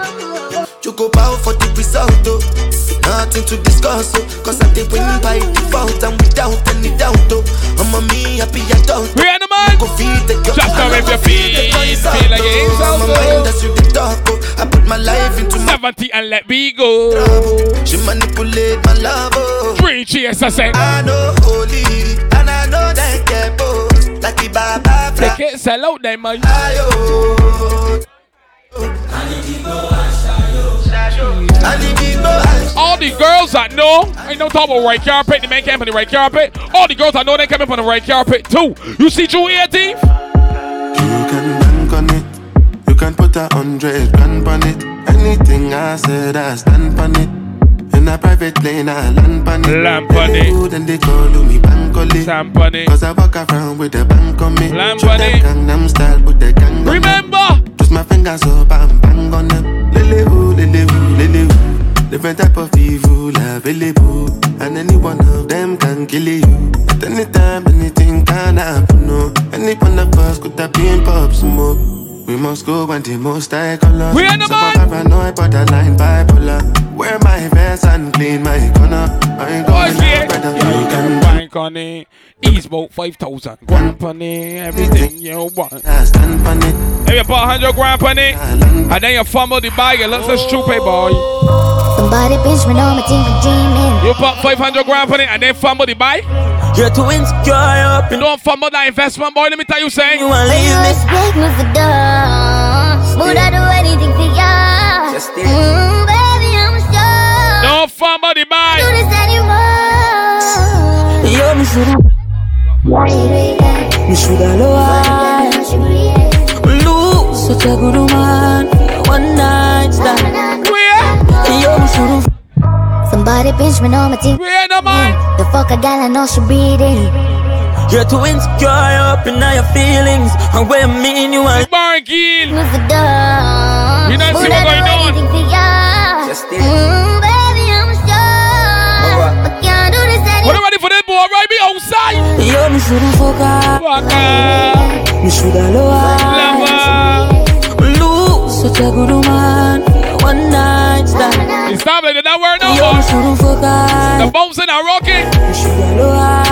Speaker 5: You go bow for the result, oh. Nothing to discuss, oh. Cause I did win by default and without any doubt, oh. I'm a me happy adult.
Speaker 2: We are the man.
Speaker 5: Go feed the girl.
Speaker 2: Just now if you feel, feel like it is
Speaker 5: My mind that's you the talk, oh. I put my life into my
Speaker 2: 70 and let me go.
Speaker 5: She manipulate my love, oh.
Speaker 2: Three cheers, I said.
Speaker 5: I know holy, and I know that get both. Like the Baba
Speaker 2: Take it, sell out them, man. All the girls that know, ain't no talk about right carpet, the man came on the right carpet. All the girls that know they up on the right carpet too. You see June 18th?
Speaker 26: You can bank on it. You can put a hundred grand on it. Anything I said, I stand on it. In a private plane, I land on it.
Speaker 2: Lamp on it.
Speaker 26: Then they call me bank on it.
Speaker 2: Stamp on it.
Speaker 26: Cause I walk around with a bank on me.
Speaker 2: Lamp on it.
Speaker 26: Gangnam style, put the gang.
Speaker 2: Remember,
Speaker 26: Twist my fingers up and bang on them. Lily lily woo, lily woo. Different type of evil available. And any one of them can kill you. At any time, anything can happen. No. Any one of us could have been pop smoke. We must go when the most I color.
Speaker 2: We are the man.
Speaker 26: paranoid, borderline bipolar. Wear my vest and clean my corner. I ain't going
Speaker 2: Boys, yeah.
Speaker 26: out.
Speaker 2: You
Speaker 26: You
Speaker 2: can
Speaker 26: can
Speaker 2: bank on it. Ease about 5,000. Grand on it. Everything you want.
Speaker 26: I stand on it.
Speaker 2: If you put 100 grand on it, and then you fumble the bag, it looks so stupid, oh. boy.
Speaker 27: Somebody pinch me on my team for dreaming.
Speaker 2: You put 500 grand on it, and then fumble the buy.
Speaker 11: You're too insecure up.
Speaker 2: You don't fumble that investment, boy. Let me tell you, saying.
Speaker 11: You wanna
Speaker 27: When you
Speaker 11: leave me?
Speaker 27: respect me for dumb, would I do anything for you?
Speaker 11: Just stay.
Speaker 27: Mm, baby, I'm.
Speaker 2: Don't fumble the
Speaker 27: Do this anymore.
Speaker 11: Yo, me shoulda, me shoulda lower. Lose such a good woman. One night stand.
Speaker 2: Where?
Speaker 11: Yo, me shoulda.
Speaker 27: Somebody pinch me on my team.
Speaker 2: Where the man?
Speaker 27: The fuck a gal I know she breathing.
Speaker 11: You're too insecure up in all your feelings. And when I mean you are.
Speaker 2: Bar kill.
Speaker 27: Me for dumb.
Speaker 2: You don't see
Speaker 27: Would
Speaker 2: what
Speaker 27: I
Speaker 2: going on?
Speaker 27: anything for ya?
Speaker 11: Just
Speaker 27: do this
Speaker 2: What you ready for this boy? Right be outside.
Speaker 11: Yo, me shoulda fuck up.
Speaker 2: Waka.
Speaker 11: Me shoulda lower. Lose such a good woman. One night stand.
Speaker 2: It's time like that word no
Speaker 11: Yo, me
Speaker 2: more.
Speaker 11: shoulda fuck
Speaker 2: The
Speaker 11: up.
Speaker 2: bombs in a rocket.
Speaker 11: Me shoulda lower.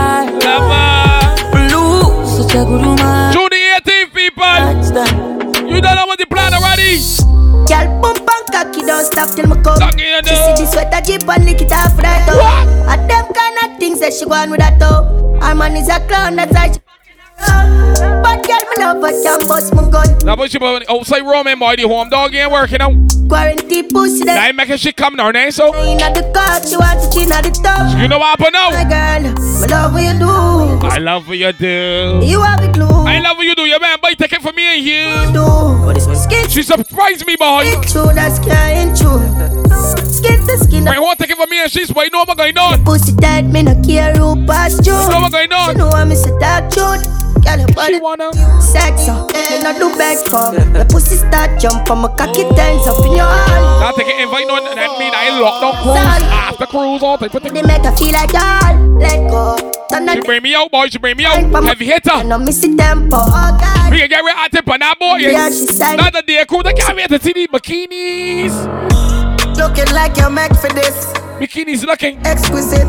Speaker 2: Lover.
Speaker 11: Lose such a good woman.
Speaker 2: June the 18th, people. You don't know what the plan already.
Speaker 24: Girl, pump and cocky, don't stop till me come.
Speaker 2: Cocky, you
Speaker 24: She
Speaker 2: know.
Speaker 24: see the sweater jeep and lick it up.
Speaker 2: What?
Speaker 24: And them kind of things that she go on with that toe. Her man is a clown, that's why she
Speaker 1: But girl, me love her, can bust my gun.
Speaker 2: Now, but you outside Roman boy, the home dog ain't working out.
Speaker 1: Quarantine pussy
Speaker 2: Now
Speaker 1: that
Speaker 2: you making shit come down, ain't so?
Speaker 1: inna the cut, she want it inna the top.
Speaker 2: You know what happened now?
Speaker 1: My girl, me love what you do.
Speaker 2: I love what you do.
Speaker 1: You have the glue.
Speaker 2: I love what you do, your man. Boy, take it from me and you.
Speaker 1: Do my skin?
Speaker 2: She surprised me, boy.
Speaker 1: True, that's can't true. Skin to skin.
Speaker 2: Whole take it from me and she's why know what going on.
Speaker 1: Pussy tight, me no care who pass you.
Speaker 2: Know what going on?
Speaker 1: You know I'm Mr. Dark Truth. Girl, your body
Speaker 2: wanna
Speaker 1: sex up. Me no do beg for. The pussy start jump from my cocky turns up in your hand.
Speaker 2: Now take it invite on that mean I locked up cruise after cruise all the
Speaker 1: They make her feel like y'all. Let go.
Speaker 2: She bring me out, boy. She bring me out. Heavy hitter.
Speaker 1: no miss the tempo. Oh God.
Speaker 2: We can get rid of tip on that boy.
Speaker 1: Yeah, she said-
Speaker 2: Not day crew. They can't wait to see the bikinis.
Speaker 1: Looking like you're meant for this.
Speaker 2: Bikinis looking
Speaker 1: exquisite.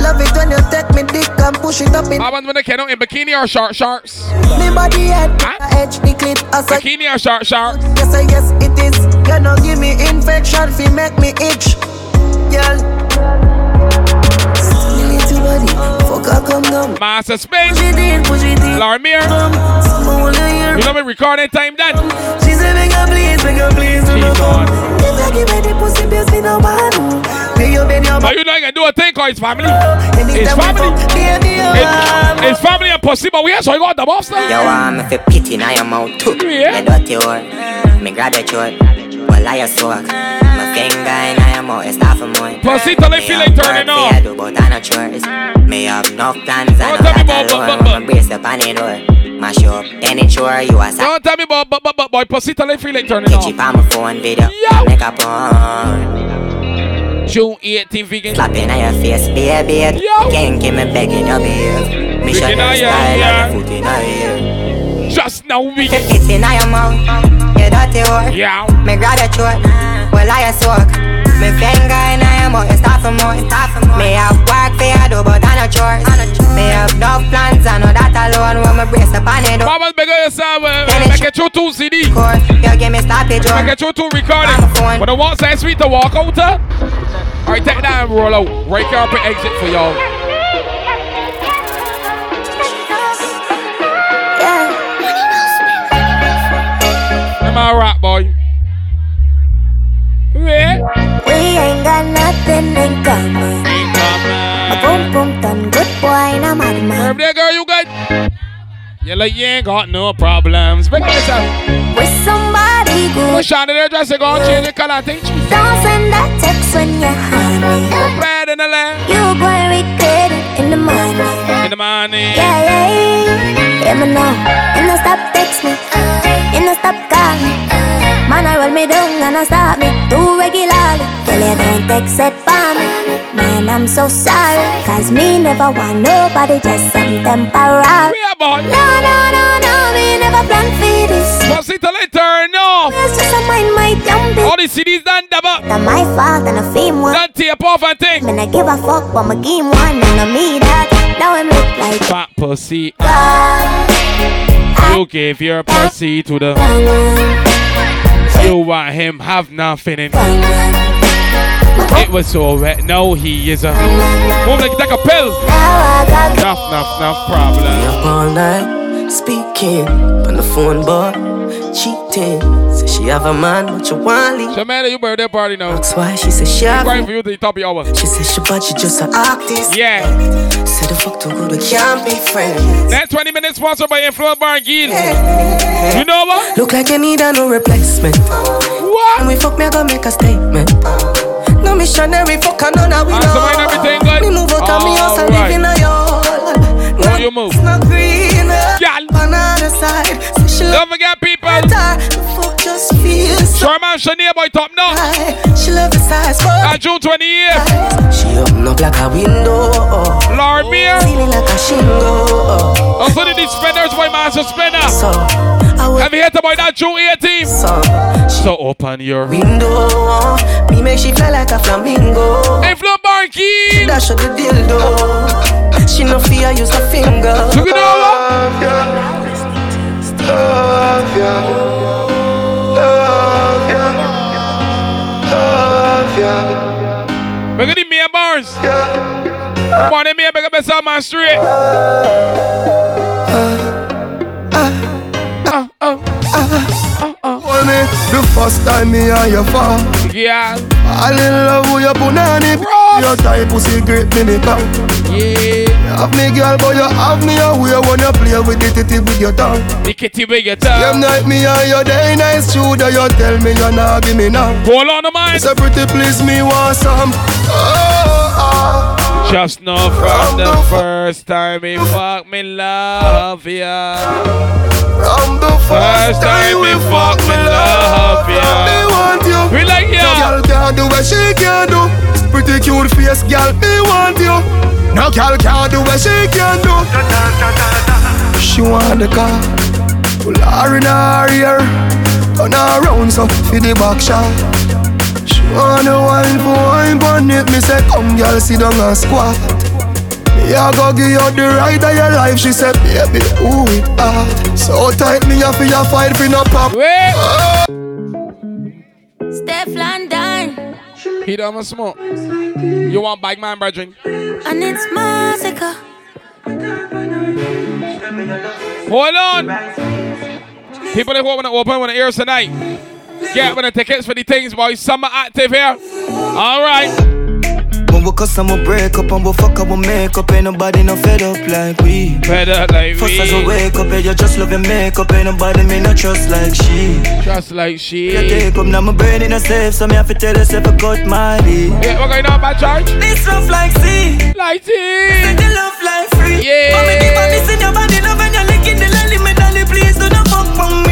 Speaker 1: Love it when you take me dick and push it up in
Speaker 2: I want when they can in bikini or short shorts.
Speaker 1: me body head. Edge the. I say
Speaker 2: Bikini or short shorts.
Speaker 1: yes, I yes it is. You know give me infection, fi make me itch, girl. Little body, fuck her come down.
Speaker 2: Master Space.
Speaker 1: Push it in, push it in.
Speaker 2: Larmir.
Speaker 1: Small here.
Speaker 2: You know me recording time then.
Speaker 1: She say make her please, make her please.
Speaker 2: She's on.
Speaker 1: If I give her the pussy, please me no one. Pay your bed, your
Speaker 2: Now you know you can do a thing called his family.
Speaker 1: His
Speaker 2: family.
Speaker 1: fuck, baby, you
Speaker 2: It- It's family and pussy, but we are so you got the boss now.
Speaker 28: You want me fi pity in your mouth too
Speaker 2: Yeah.
Speaker 28: You dirty whore Me grab your throat Well I soak My finger in mouth It's not for more
Speaker 2: Pussy till they feel like turning off.
Speaker 28: I do but I no chores Me have enough plans I know that
Speaker 2: about-
Speaker 28: alone
Speaker 2: but- but-
Speaker 28: My brace up on the door Mash up any chore You a
Speaker 2: Don't tell me about but, but, but boy, pussy till they feel like turning
Speaker 28: Get
Speaker 2: off.
Speaker 28: cheap on my phone video Make a porn
Speaker 2: June 18th vegan.
Speaker 28: Clapping on your face baby Can't give me begging your behave Me
Speaker 2: Vegan,
Speaker 28: your style
Speaker 2: yeah.
Speaker 28: And your foot in your ear
Speaker 2: Just now we
Speaker 28: It's in your mouth, you dirty whore.
Speaker 2: Yeah.
Speaker 28: Me grab your throat, well I soak. Me finger in your mouth, it's time for more. Me have work for you do, but I no chores. Me have no plans, I know that alone. When me brace up on it,
Speaker 2: Mama's bigger yourself. Make it through two CD.
Speaker 28: you give me stoppage,
Speaker 2: Make it through two recording. When the one says sweet to walk out, Alright, take that and roll out. Right carpet exit for y'all. Yeah. Am I right, boy?
Speaker 24: In common. My boom boom done good boy, no man man.
Speaker 2: There, girl, you good? You like you ain't got no problems. Bring it yourself.
Speaker 24: With somebody good.
Speaker 2: Push on their dress, go and change the color. Think she's
Speaker 24: Don't send that text when you're honey.
Speaker 2: bad in the land.
Speaker 24: You gonna regret it in the morning.
Speaker 2: In the morning.
Speaker 24: Yeah, yeah, yeah. Yeah, me know. You no stop text me. You no stop call me. Man, I roll me down and I stop me. Do regularly. Tell you don't it for me. Man, I'm so sorry. Cause me never want nobody, just some temporary.
Speaker 2: Yeah, boy.
Speaker 24: No, no, no, no. Me never plan for this.
Speaker 2: Till it turn off.
Speaker 24: It's just a mind my dumb bitch.
Speaker 2: All the CDs done double.
Speaker 24: Not my fault and a fame one.
Speaker 2: Done tape off and thing.
Speaker 24: Me not give a fuck but my game one and I me that. Now him look like
Speaker 2: Fat pussy.
Speaker 24: God.
Speaker 2: You give your pussy to the. You want him have nothing in. It was so wet. Now he is a. Move like take a pill. Enough, enough, enough problem.
Speaker 29: Up all night, speaking on the phone, boy, cheating. Say she have a man, but you want leave.
Speaker 2: So man, you birthday party now.
Speaker 29: That's why she say she have
Speaker 2: Going for you to the top of hour.
Speaker 29: She say she but she just an artist.
Speaker 2: Yeah.
Speaker 29: The fuck too good, we can't be friends.
Speaker 2: Next 20 minutes sponsored by Influence Bar Gill. You know what?
Speaker 29: Look like you need a no replacement.
Speaker 2: What?
Speaker 29: And we fuck me, I go make a statement. No missionary, fuck a none of we
Speaker 2: Ah, so everything good?
Speaker 29: Me move out of me house and live in a yard.
Speaker 2: How you move?
Speaker 29: It's not green.
Speaker 2: Girl.
Speaker 29: On the other side. She
Speaker 2: Don't forget people.
Speaker 29: The fuck just feels so
Speaker 2: Sherman Shania boy top now.
Speaker 29: high. She love the size, but
Speaker 2: On June 28th.
Speaker 29: she open up like a window.
Speaker 2: Lord Beer.
Speaker 29: Feeling like a shingle.
Speaker 2: Also the Spenders boy Master Spender.
Speaker 29: So I will
Speaker 2: Have you heard about that June 18th?
Speaker 29: so
Speaker 2: So open your
Speaker 29: window. Me make she fly like a flamingo.
Speaker 2: Influence Bar Gill.
Speaker 29: Dash out the dildo. She no fear use her finger.
Speaker 2: Took it over.
Speaker 30: Love ya, love ya, love ya.
Speaker 2: We're gonna be a St. Barnes. Yeah. Come on, me a big up yourself, man, straight. Uh,
Speaker 5: uh, uh, uh, uh, me the first time me and your fall.
Speaker 2: Yeah.
Speaker 5: I in love with your punani. Your type pussy great me me come.
Speaker 2: Yeah.
Speaker 5: Have me girl, but you have me away when you play with the titty with your tongue.
Speaker 2: The kitty with your tongue.
Speaker 5: Same night me and your day nice that you tell me you not give me now.
Speaker 2: Hold on the mind.
Speaker 5: So pretty please me want some. Oh, oh.
Speaker 2: Just know from the first time he fuck me love ya.
Speaker 5: From the
Speaker 2: first time we fuck me love ya.
Speaker 5: Me want you.
Speaker 2: We like ya.
Speaker 5: Girl can't do what she can do. Pretty cute face, girl. Me want you. No girl can't do what she can do. She want the car. Pull her in her ear. Turn her around so for the back shot. She want the wine for wine on it. Me say come girl sit down and squat. Me a go give you the ride of your life. She said baby who it hard. So tight me a for your fight for no pop.
Speaker 2: Wait.
Speaker 5: Oh.
Speaker 4: Steph London.
Speaker 2: He done a smoke. You want bike man, brethren?
Speaker 4: And it's Massacre.
Speaker 2: Hold on. People that want to open when the ears tonight. Get one the tickets for the things, boys. Summer active here. All right.
Speaker 6: When we cuss and we break up and we fuck up we make up Ain't nobody no fed up like we.
Speaker 2: Fed up like
Speaker 6: First
Speaker 2: we
Speaker 6: as we. wake up, yeah, you just love your makeup. Ain't nobody me no trust like she.
Speaker 2: Trust like she.
Speaker 6: You take up, now my brain in a safe So me have to tell yourself I cut my lead.
Speaker 2: Yeah, what going on, bad charge?
Speaker 6: This rough like sea.
Speaker 2: Like sea.
Speaker 6: Say the love like free.
Speaker 2: Yeah.
Speaker 6: Me keep on missing your body love And you're licking the lolly. Me dolly, please do not fuck from me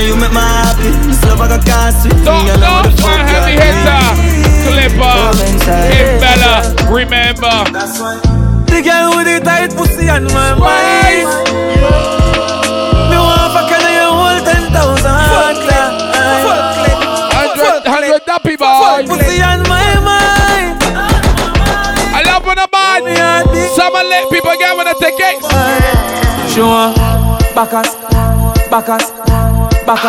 Speaker 6: You you make me happy. This love I got cast with
Speaker 2: Don't, don't, one heavy hitter Clipper Hey Bella Remember.
Speaker 8: The girl with the tight pussy on my mind. Me want fuck her you hold ten thousand
Speaker 2: Hundred, hundred dappy boy
Speaker 8: pussy on my mind.
Speaker 2: I love when a man Some let people get when I take it.
Speaker 8: Sure Bacchus Bacchus On my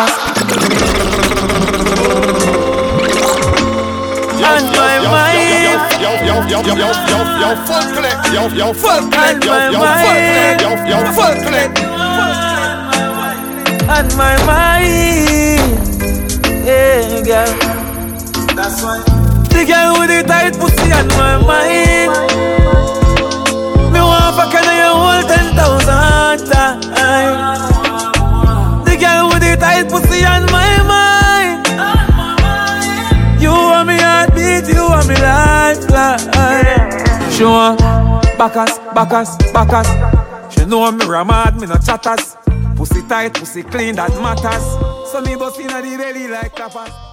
Speaker 8: mind
Speaker 9: Yo, yo, yo, yo, yo, yo, yo, full yo, Fullklipp, yo, yo, Fullklipp, yo, yo, Fullklipp.
Speaker 8: On my Yeah, girl. That's why The girl with the tight pussy on my mind. Me want fuck her you hold ten thousand times Sure. Bacchus, Bacchus, Bacchus She know me ramad, me no chatters. Pussy tight, pussy clean, that matters. So me bust inna the belly like tapas